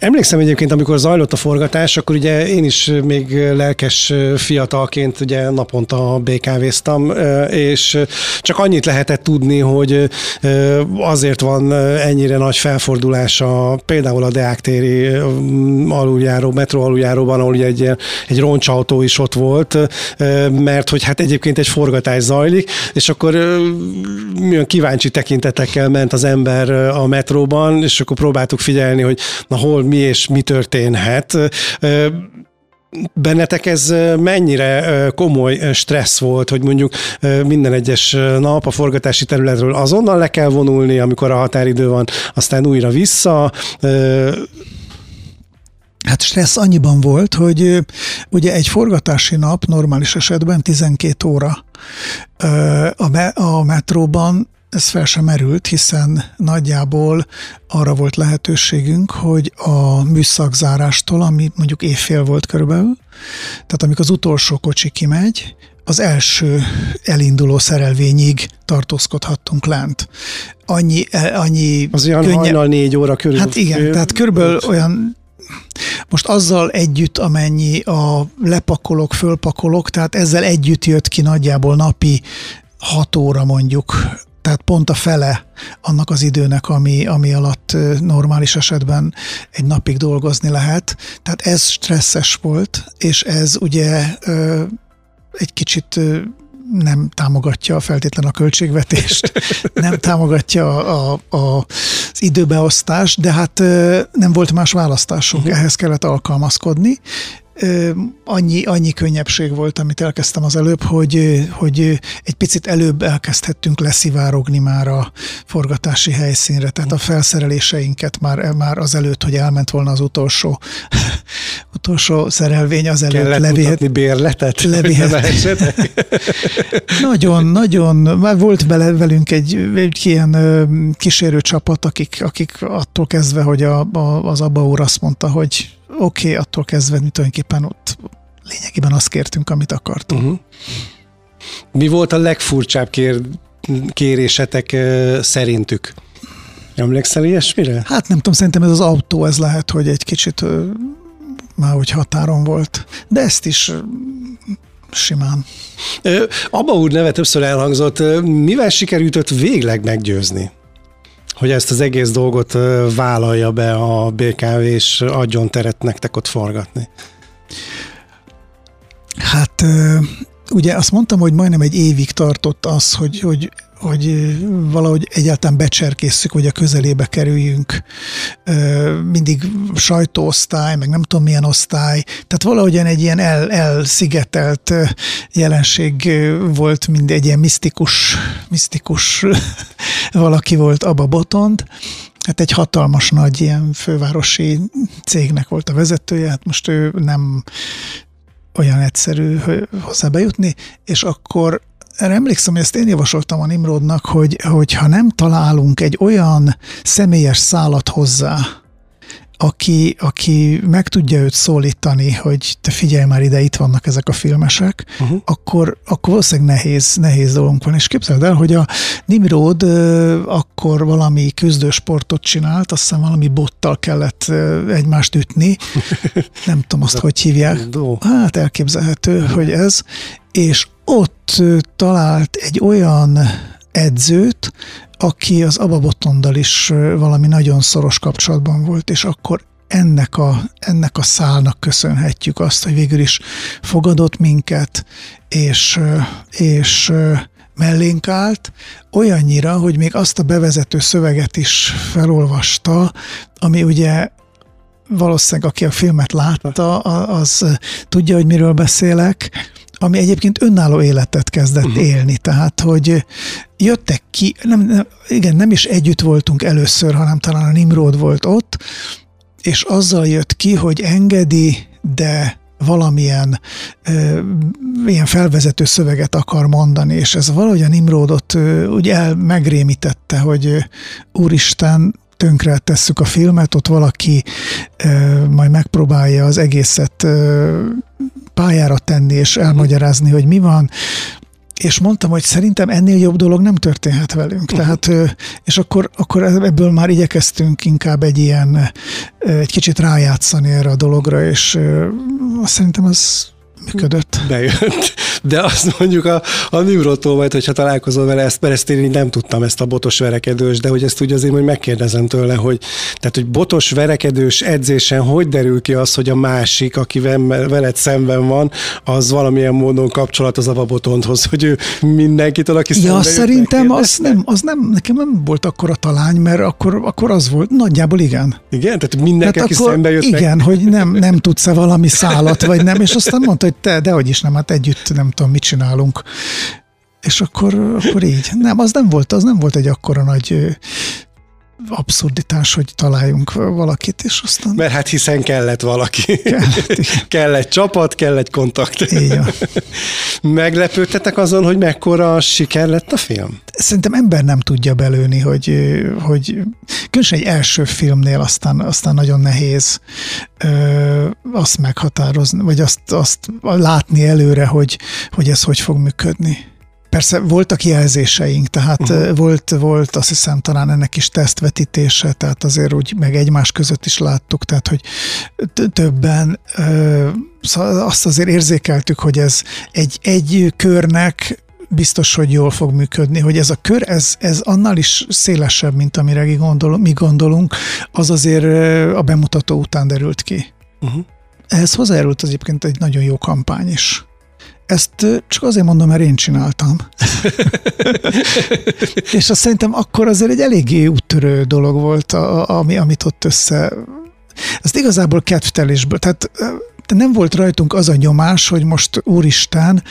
Emlékszem egyébként, amikor zajlott a forgatás, akkor ugye én is még lelkes fiatalként ugye naponta BKV-ztam, és csak annyit lehetett tudni, hogy azért van ennyire nagy felfordulása például a Deák téri aluljáró, metró aluljáróban, ahol ugye egy, egy roncsautó is ott volt, mert hogy hát egyébként egy forgatás zajlik, és akkor milyen kíváncsi tekintetekkel ment az ember a metróban, és akkor próbáltuk figyelni, hogy na hol mi és mi történhet. Bennetek ez mennyire komoly stressz volt, hogy mondjuk minden egyes nap a forgatási területről azonnal le kell vonulni, amikor a határidő van, aztán újra vissza. Hát stressz annyiban volt, hogy ugye egy forgatási nap normális esetben 12 óra. A metróban ez fel sem merült, hiszen nagyjából arra volt lehetőségünk, hogy a műszakzárástól, ami mondjuk évfél volt körülbelül, tehát amikor az utolsó kocsi kimegy, az első elinduló szerelvényig tartózkodhattunk lent. Annyi, annyi az olyan könnyebb... hajnal négy óra körül. Hát igen, tehát körülbelül olyan most azzal együtt, amennyi a lepakolok, fölpakolok, tehát ezzel együtt jött ki nagyjából napi 6 óra mondjuk tehát pont a fele annak az időnek, ami, ami alatt normális esetben egy napig dolgozni lehet. Tehát ez stresszes volt, és ez ugye egy kicsit nem támogatja feltétlen a költségvetést, nem támogatja a, a, az időbeosztást, de hát nem volt más választásunk, uh-huh. ehhez kellett alkalmazkodni, annyi, annyi könnyebbség volt, amit elkezdtem az előbb, hogy, hogy egy picit előbb elkezdhettünk leszivárogni már a forgatási helyszínre, tehát a felszereléseinket már, már az előtt, hogy elment volna az utolsó, utolsó szerelvény, az előtt Kellett levihet, bérletet? Levihet. nagyon, nagyon, már volt bele velünk egy, egy ilyen kísérő csapat, akik, akik attól kezdve, hogy a, a, az Abba úr azt mondta, hogy oké, okay, attól kezdve mi tulajdonképpen ott lényegében azt kértünk, amit akartunk. Uh-huh. Mi volt a legfurcsább kér, kérésetek szerintük? Emlékszel ilyesmire? Hát nem tudom, szerintem ez az autó, ez lehet, hogy egy kicsit már úgy határon volt. De ezt is simán. Abba úr neve többször elhangzott. Mivel sikerült őt végleg meggyőzni? Hogy ezt az egész dolgot vállalja be a BKV, és adjon teret nektek ott forgatni? Hát ugye azt mondtam, hogy majdnem egy évig tartott az, hogy, hogy hogy valahogy egyáltalán becserkészük, hogy a közelébe kerüljünk. Mindig sajtóosztály, meg nem tudom milyen osztály. Tehát valahogyan egy ilyen el, elszigetelt jelenség volt, mind egy ilyen misztikus, misztikus valaki volt Abba Botond. Hát egy hatalmas nagy ilyen fővárosi cégnek volt a vezetője, hát most ő nem olyan egyszerű hozzá bejutni, és akkor erre emlékszem, hogy ezt én javasoltam a Nimrodnak, hogy, hogy ha nem találunk egy olyan személyes szálat hozzá, aki, aki meg tudja őt szólítani, hogy te figyelj már ide, itt vannak ezek a filmesek, uh-huh. akkor, akkor valószínűleg nehéz, nehéz dolgunk van. És képzeld el, hogy a Nimrod akkor valami küzdősportot csinált, azt hiszem valami bottal kellett egymást ütni. Nem tudom azt, hogy hívják. Hát elképzelhető, hogy ez. És ott talált egy olyan edzőt, aki az Ababotondal is valami nagyon szoros kapcsolatban volt, és akkor ennek a, ennek a szálnak köszönhetjük azt, hogy végül is fogadott minket, és, és mellénk állt, olyannyira, hogy még azt a bevezető szöveget is felolvasta, ami ugye valószínűleg aki a filmet látta, az tudja, hogy miről beszélek, ami egyébként önálló életet kezdett uh-huh. élni, tehát hogy jöttek ki, nem, nem, igen, nem is együtt voltunk először, hanem talán a Nimrod volt ott, és azzal jött ki, hogy engedi, de valamilyen ö, ilyen felvezető szöveget akar mondani, és ez valahogy a Nimrodot ö, úgy el megrémítette, hogy ö, úristen, tönkre tesszük a filmet, ott valaki ö, majd megpróbálja az egészet ö, pályára tenni és elmagyarázni, hogy mi van, és mondtam, hogy szerintem ennél jobb dolog nem történhet velünk. Uh-huh. Tehát, és akkor, akkor ebből már igyekeztünk inkább egy ilyen, egy kicsit rájátszani erre a dologra, és szerintem az működött. Bejött. De azt mondjuk a, a Nürotól majd, hogyha találkozol vele, ezt, mert ezt én nem tudtam, ezt a botos verekedős, de hogy ezt úgy azért hogy megkérdezem tőle, hogy tehát, hogy botos verekedős edzésen hogy derül ki az, hogy a másik, aki veled szemben van, az valamilyen módon kapcsolat az avabotondhoz, hogy ő mindenkitől, aki Ja, szerintem az nem, az nem, nekem nem volt akkor a talány, mert akkor, akkor az volt, nagyjából igen. Igen? Tehát mindenki, tehát aki szembe jött Igen, meg... hogy nem, nem tudsz-e valami szállat, vagy nem, és aztán mondta, hogy te, de hogy is nem, hát együtt nem tudom, mit csinálunk. És akkor, akkor így. Nem, az nem volt, az nem volt egy akkora nagy abszurditás, hogy találjunk valakit, és aztán... Mert hát hiszen kellett valaki. Kellett, kell egy csapat, kell egy kontakt. Igen. Meglepődtetek azon, hogy mekkora siker lett a film? Szerintem ember nem tudja belőni, hogy, hogy különösen egy első filmnél aztán, aztán nagyon nehéz ö, azt meghatározni, vagy azt, azt látni előre, hogy, hogy ez hogy fog működni. Persze voltak jelzéseink, tehát uh-huh. volt, volt azt hiszem talán ennek is tesztvetítése, tehát azért úgy meg egymás között is láttuk, tehát hogy többen szóval azt azért érzékeltük, hogy ez egy, egy körnek biztos, hogy jól fog működni, hogy ez a kör, ez, ez annál is szélesebb, mint amire gondol, mi gondolunk, az azért a bemutató után derült ki. Uh-huh. Ehhez hozzájárult az egyébként egy nagyon jó kampány is. Ezt csak azért mondom, mert én csináltam. és azt szerintem akkor azért egy eléggé úttörő dolog volt, ami, amit ott össze... Ezt igazából kedvtelésből, tehát nem volt rajtunk az a nyomás, hogy most úristen,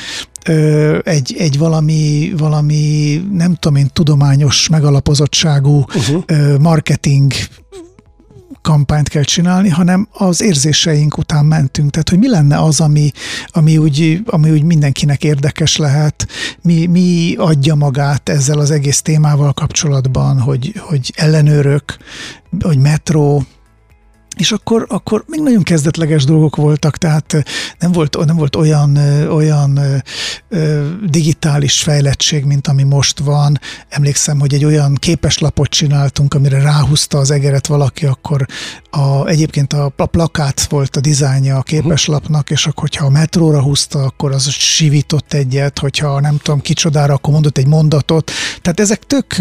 egy, egy valami, valami, nem tudom én, tudományos megalapozottságú uh-huh. marketing kampányt kell csinálni, hanem az érzéseink után mentünk. Tehát, hogy mi lenne az, ami, ami, úgy, ami úgy mindenkinek érdekes lehet, mi, mi adja magát ezzel az egész témával kapcsolatban, hogy, hogy ellenőrök, hogy metró, és akkor, akkor még nagyon kezdetleges dolgok voltak, tehát nem volt, nem volt olyan, olyan digitális fejlettség, mint ami most van. Emlékszem, hogy egy olyan képeslapot csináltunk, amire ráhúzta az egeret valaki, akkor a, egyébként a, a plakát volt a dizájnja a képeslapnak, és akkor, hogyha a metróra húzta, akkor az sivított egyet, hogyha nem tudom kicsodára, akkor mondott egy mondatot. Tehát ezek tök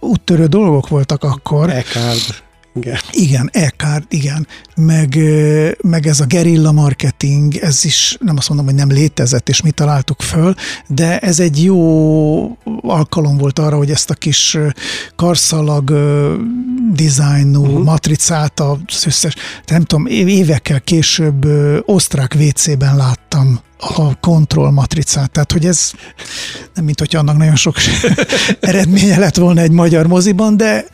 úttörő dolgok voltak akkor. Eckhart. Igen. Igen, e-card, igen. Meg, meg ez a gerilla marketing, ez is nem azt mondom, hogy nem létezett, és mi találtuk föl, de ez egy jó alkalom volt arra, hogy ezt a kis karszalag dizájnú uh-huh. matricát, az összes, nem tudom, évekkel később osztrák WC-ben láttam a kontroll matricát. Tehát, hogy ez nem mint hogy annak nagyon sok eredménye lett volna egy magyar moziban, de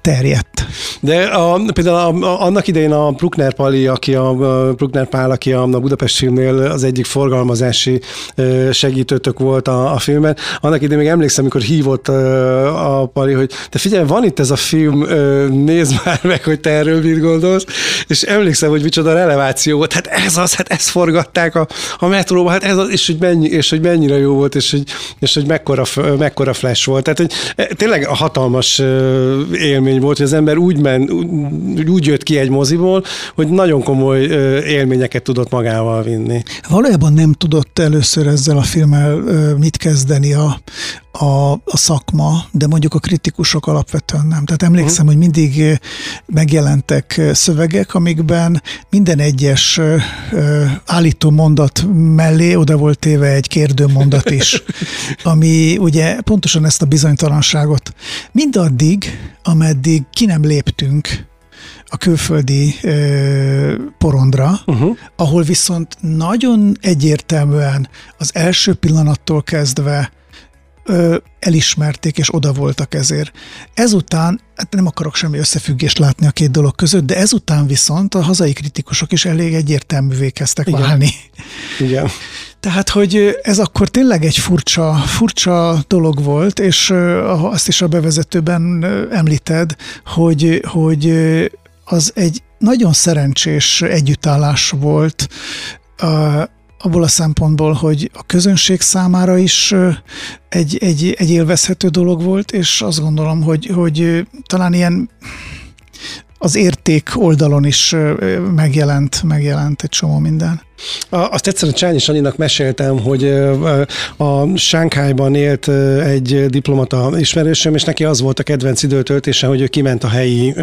terjedt. De a, például a, a, annak idején a Bruckner Pali, aki a, a Bruckner Pál, aki a, a Budapest filmnél az egyik forgalmazási segítőtök volt a, a filmben, annak idején még emlékszem, amikor hívott a, a Pali, hogy te figyelj, van itt ez a film, nézd már meg, hogy te erről mit gondolsz, és emlékszem, hogy micsoda releváció volt, hát ez az, hát ezt forgatták a, a metróba, hát ez az, és hogy, mennyi, és hogy mennyire jó volt, és hogy, és hogy mekkora, mekkora flash volt. Tehát, hogy e, tényleg a hatalmas élmény volt, hogy az ember úgy, men, úgy jött ki egy moziból, hogy nagyon komoly élményeket tudott magával vinni. Valójában nem tudott először ezzel a filmmel mit kezdeni a, a, a szakma, de mondjuk a kritikusok alapvetően nem. Tehát emlékszem, uh-huh. hogy mindig megjelentek szövegek, amikben minden egyes állító mondat mellé oda volt téve egy kérdő mondat is, ami ugye pontosan ezt a bizonytalanságot mindaddig, ameddig ki nem léptünk a külföldi ö, porondra, uh-huh. ahol viszont nagyon egyértelműen az első pillanattól kezdve ö, elismerték, és oda voltak ezért. Ezután, hát nem akarok semmi összefüggést látni a két dolog között, de ezután viszont a hazai kritikusok is elég egyértelművé kezdtek Igen. válni. Igen. Tehát, hogy ez akkor tényleg egy furcsa, furcsa dolog volt, és azt is a bevezetőben említed, hogy, hogy az egy nagyon szerencsés együttállás volt abból a szempontból, hogy a közönség számára is egy, egy, egy élvezhető dolog volt, és azt gondolom, hogy, hogy talán ilyen az érték oldalon is megjelent, megjelent egy csomó minden. Azt egyszerűen Csányi Sanyinak meséltem, hogy a Sánkhájban élt egy diplomata ismerősöm, és neki az volt a kedvenc időtöltése, hogy ő kiment a helyi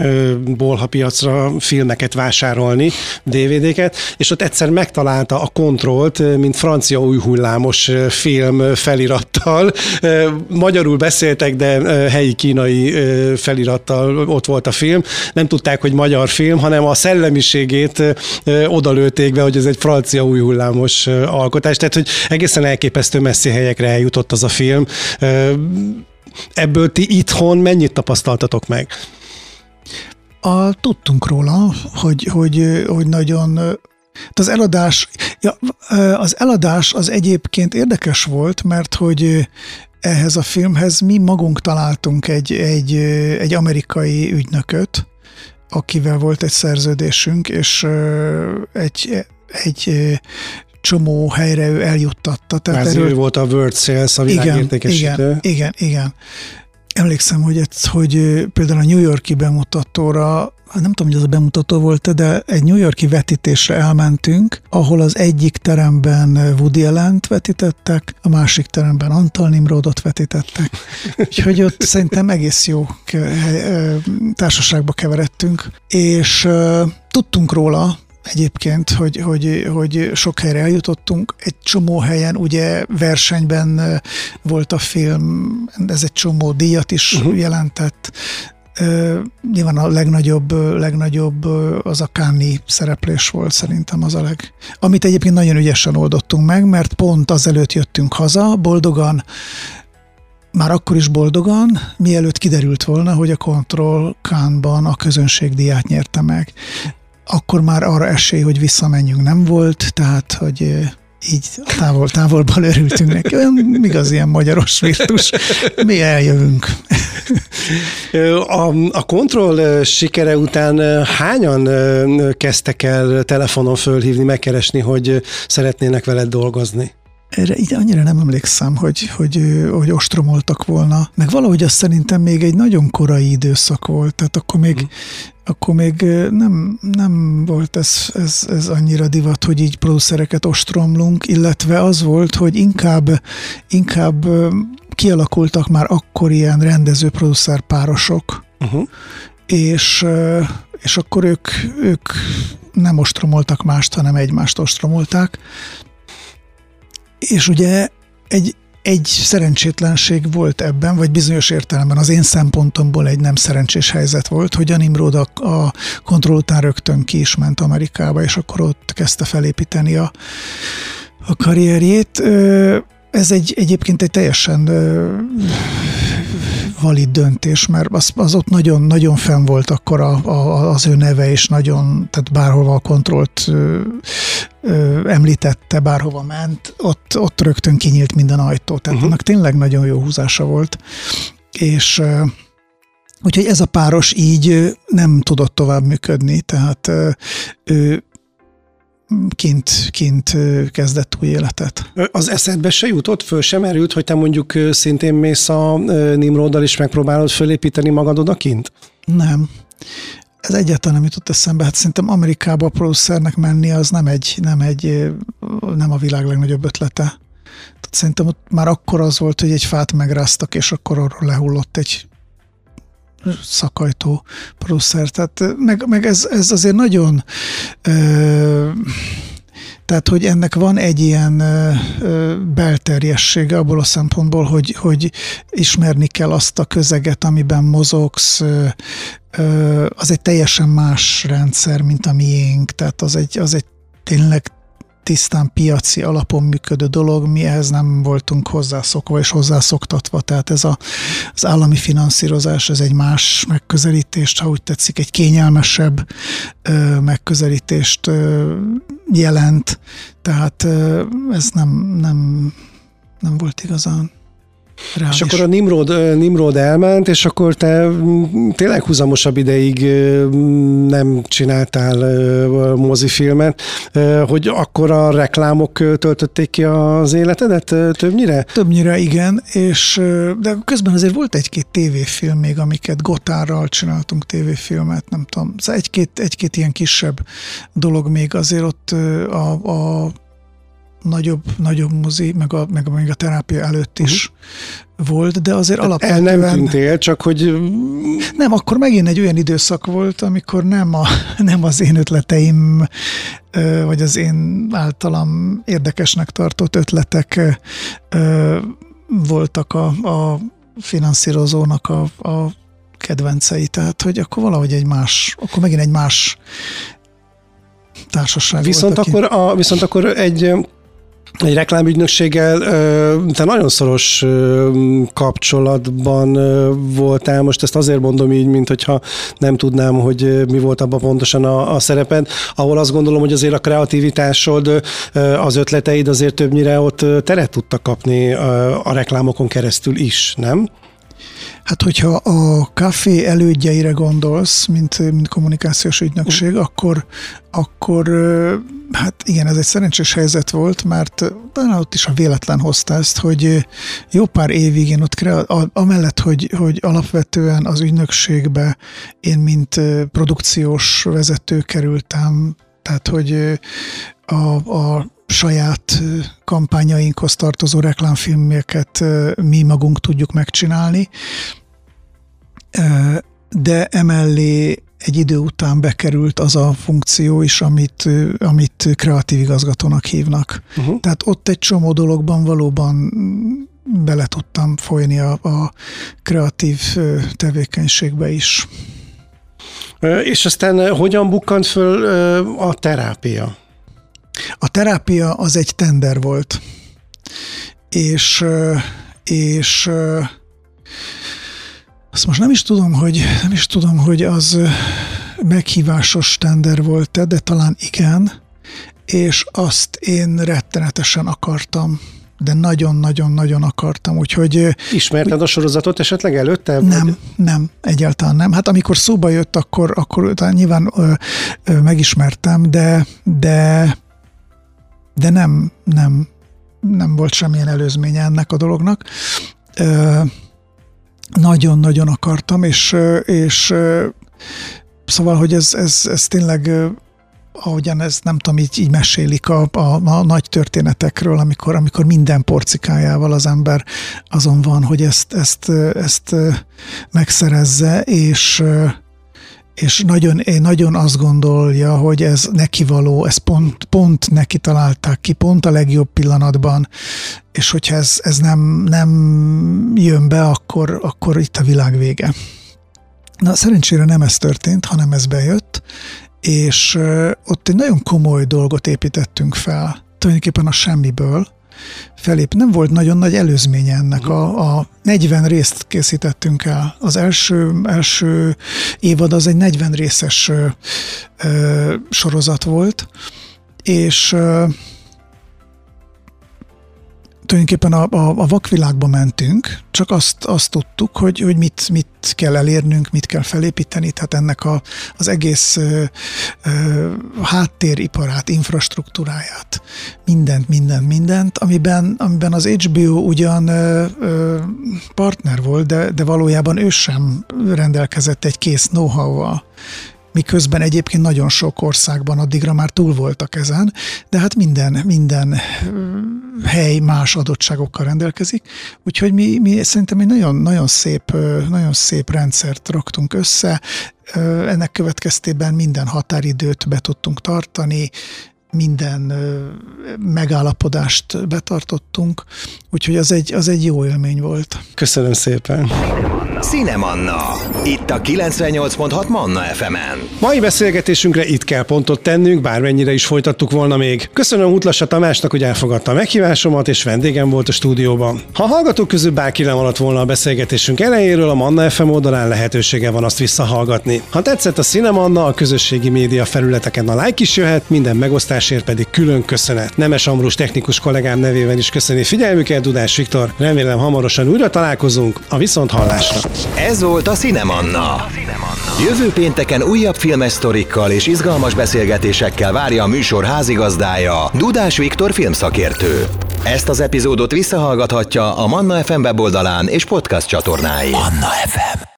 bolhapiacra filmeket vásárolni, DVD-ket, és ott egyszer megtalálta a kontrollt, mint francia új hullámos film felirattal. Magyarul beszéltek, de helyi kínai felirattal ott volt a film. Nem tudták, hogy magyar film, hanem a szellemiségét odalőtték be, hogy ez egy francia francia új hullámos alkotás, tehát hogy egészen elképesztő messzi helyekre eljutott az a film. Ebből ti itthon mennyit tapasztaltatok meg? A, tudtunk róla, hogy, hogy, hogy nagyon az eladás, ja, az eladás az egyébként érdekes volt, mert hogy ehhez a filmhez mi magunk találtunk egy, egy, egy amerikai ügynököt, akivel volt egy szerződésünk, és egy egy csomó helyre ő eljuttatta. Tehát erről... ő volt a World Sales, a világértékesítő. Igen, igen, igen. Emlékszem, hogy, ez, hogy például a New Yorki bemutatóra hát nem tudom, hogy az a bemutató volt de egy New Yorki vetítésre elmentünk, ahol az egyik teremben Woody allen vetítettek, a másik teremben Antal Nimrodot vetítettek. Úgyhogy ott szerintem egész jó társaságba keveredtünk, és tudtunk róla, egyébként, hogy, hogy, hogy sok helyre eljutottunk. Egy csomó helyen ugye versenyben volt a film, ez egy csomó díjat is uh-huh. jelentett. Uh, nyilván a legnagyobb, legnagyobb az a Káni szereplés volt szerintem az a leg... Amit egyébként nagyon ügyesen oldottunk meg, mert pont azelőtt jöttünk haza, boldogan, már akkor is boldogan, mielőtt kiderült volna, hogy a Control Kánban a közönségdiát nyerte meg akkor már arra esély, hogy visszamenjünk nem volt, tehát, hogy így távol, távolban örültünk neki. Olyan igaz ilyen magyaros virtus. Mi eljövünk. A, a kontroll sikere után hányan kezdtek el telefonon fölhívni, megkeresni, hogy szeretnének veled dolgozni? Erre így annyira nem emlékszem, hogy, hogy, hogy ostromoltak volna. Meg valahogy azt szerintem még egy nagyon korai időszak volt, tehát akkor még, mm akkor még nem, nem volt ez, ez, ez annyira divat, hogy így producereket ostromlunk, illetve az volt, hogy inkább, inkább kialakultak már akkor ilyen rendező-producer párosok, uh-huh. és, és akkor ők, ők nem ostromoltak mást, hanem egymást ostromolták. És ugye egy, egy szerencsétlenség volt ebben, vagy bizonyos értelemben az én szempontomból egy nem szerencsés helyzet volt, hogy a Nimrod a, a kontroll után rögtön ki is ment Amerikába, és akkor ott kezdte felépíteni a, a karrierjét. Ez egy, egyébként egy teljesen valid döntés, mert az, az ott nagyon, nagyon fenn volt akkor a, a, az ő neve, és nagyon, tehát bárhova a kontrollt ö, ö, említette, bárhova ment, ott, ott rögtön kinyílt minden ajtó, tehát uh-huh. annak tényleg nagyon jó húzása volt, és ö, Úgyhogy ez a páros így nem tudott tovább működni, tehát ő kint, kint kezdett új életet. Az eszedbe se jutott, föl sem erült, hogy te mondjuk szintén mész a Nimroddal és megpróbálod fölépíteni magad odakint? Nem. Ez egyáltalán nem jutott eszembe. Hát szerintem Amerikába a producernek menni az nem egy, nem egy, nem a világ legnagyobb ötlete. Tehát szerintem ott már akkor az volt, hogy egy fát megráztak, és akkor arról lehullott egy szakajtó producer. Tehát meg, meg ez, ez azért nagyon ö, tehát, hogy ennek van egy ilyen belterjessége abból a szempontból, hogy, hogy ismerni kell azt a közeget, amiben mozogsz, az egy teljesen más rendszer, mint a miénk, tehát az egy, az egy tényleg tisztán piaci alapon működő dolog, mi ehhez nem voltunk hozzászokva és hozzászoktatva, tehát ez a, az állami finanszírozás, ez egy más megközelítést, ha úgy tetszik, egy kényelmesebb ö, megközelítést ö, jelent, tehát ö, ez nem, nem, nem volt igazán Reális. És akkor a Nimrod, Nimrod elment, és akkor te mm, tényleg húzamosabb ideig nem csináltál mozifilmet, hogy akkor a reklámok töltötték ki az életedet többnyire? Többnyire igen, és de közben azért volt egy-két tévéfilm még, amiket Gotárral csináltunk tévéfilmet, nem tudom, szóval egy-két, egy-két ilyen kisebb dolog még azért ott a, a nagyobb, nagyobb mozi, meg a, meg, meg a terápia előtt is uh-huh. volt, de azért Tehát alapvetően... El nem tűntél, csak hogy... Nem, akkor megint egy olyan időszak volt, amikor nem, a, nem az én ötleteim, vagy az én általam érdekesnek tartott ötletek voltak a, a finanszírozónak a, a kedvencei, tehát hogy akkor valahogy egy más, akkor megint egy más társaság viszont volt, akkor, a, viszont akkor egy egy reklámügynökséggel te nagyon szoros kapcsolatban voltál, most ezt azért mondom így, mint hogyha nem tudnám, hogy mi volt abban pontosan a, a szereped, ahol azt gondolom, hogy azért a kreativitásod, az ötleteid azért többnyire ott teret tudtak kapni a reklámokon keresztül is, nem? Hát, hogyha a kafé elődjeire gondolsz, mint, mint kommunikációs ügynökség, uh. akkor, akkor hát igen, ez egy szerencsés helyzet volt, mert talán ott is a véletlen hozta ezt, hogy jó pár évig én ott krea- amellett, hogy, hogy alapvetően az ügynökségbe én mint produkciós vezető kerültem, tehát hogy a, a saját kampányainkhoz tartozó reklámfilmeket mi magunk tudjuk megcsinálni, de emellé egy idő után bekerült az a funkció is, amit, amit kreatív igazgatónak hívnak. Uh-huh. Tehát ott egy csomó dologban valóban bele tudtam folyni a, a kreatív tevékenységbe is. És aztán hogyan bukkant föl a terápia? A terápia az egy tender volt, és, és azt most nem is tudom, hogy nem is tudom, hogy az meghívásos tender volt-e, de talán igen, és azt én rettenetesen akartam de nagyon-nagyon-nagyon akartam, úgyhogy... Ismerted a sorozatot esetleg előtte? Nem, vagy? nem, egyáltalán nem. Hát amikor szóba jött, akkor, akkor nyilván ö, ö, megismertem, de, de de nem, nem, nem volt semmilyen előzménye ennek a dolognak. Nagyon-nagyon akartam, és, és szóval, hogy ez, ez, ez tényleg ahogyan ez nem tudom, így, így mesélik a, a, a nagy történetekről, amikor, amikor minden porcikájával az ember azon van, hogy ezt, ezt, ezt megszerezze, és és nagyon, nagyon azt gondolja, hogy ez neki való, ez pont, pont neki találták ki, pont a legjobb pillanatban, és hogyha ez, ez nem, nem jön be, akkor, akkor itt a világ vége. Na, szerencsére nem ez történt, hanem ez bejött, és ott egy nagyon komoly dolgot építettünk fel, tulajdonképpen a semmiből, felép. Nem volt nagyon nagy előzménye ennek. A, a 40 részt készítettünk el. Az első, első évad az egy 40 részes ö, ö, sorozat volt, és ö, tulajdonképpen a, a, a vakvilágba mentünk, csak azt, azt tudtuk, hogy, hogy mit, mit kell elérnünk, mit kell felépíteni, tehát ennek a, az egész ö, ö, háttériparát, infrastruktúráját, mindent, mindent, mindent, amiben, amiben az HBO ugyan ö, ö, partner volt, de, de valójában ő sem rendelkezett egy kész know-how-val miközben egyébként nagyon sok országban addigra már túl voltak ezen, de hát minden, minden hely más adottságokkal rendelkezik, úgyhogy mi, mi szerintem egy nagyon, nagyon, szép, nagyon szép rendszert raktunk össze, ennek következtében minden határidőt be tudtunk tartani, minden megállapodást betartottunk, úgyhogy az egy, az egy jó élmény volt. Köszönöm szépen! Cinemanna. Itt a 98.6 Manna FM-en. Mai beszélgetésünkre itt kell pontot tennünk, bármennyire is folytattuk volna még. Köszönöm Utlassa Tamásnak, hogy elfogadta a meghívásomat, és vendégem volt a stúdióban. Ha a hallgatók közül bárki lemaradt volna a beszélgetésünk elejéről, a Manna FM oldalán lehetősége van azt visszahallgatni. Ha tetszett a Cinemanna, a közösségi média felületeken a like is jöhet, minden megosztásért pedig külön köszönet. Nemes Ambrus technikus kollégám nevében is köszöni figyelmüket, Dudás Viktor. Remélem hamarosan újra találkozunk a viszont hallásra. Ez volt a Cinemanna. Jövő pénteken újabb filmes sztorikkal és izgalmas beszélgetésekkel várja a műsor házigazdája, Dudás Viktor filmszakértő. Ezt az epizódot visszahallgathatja a Manna FM weboldalán és podcast csatornáin. Manna FM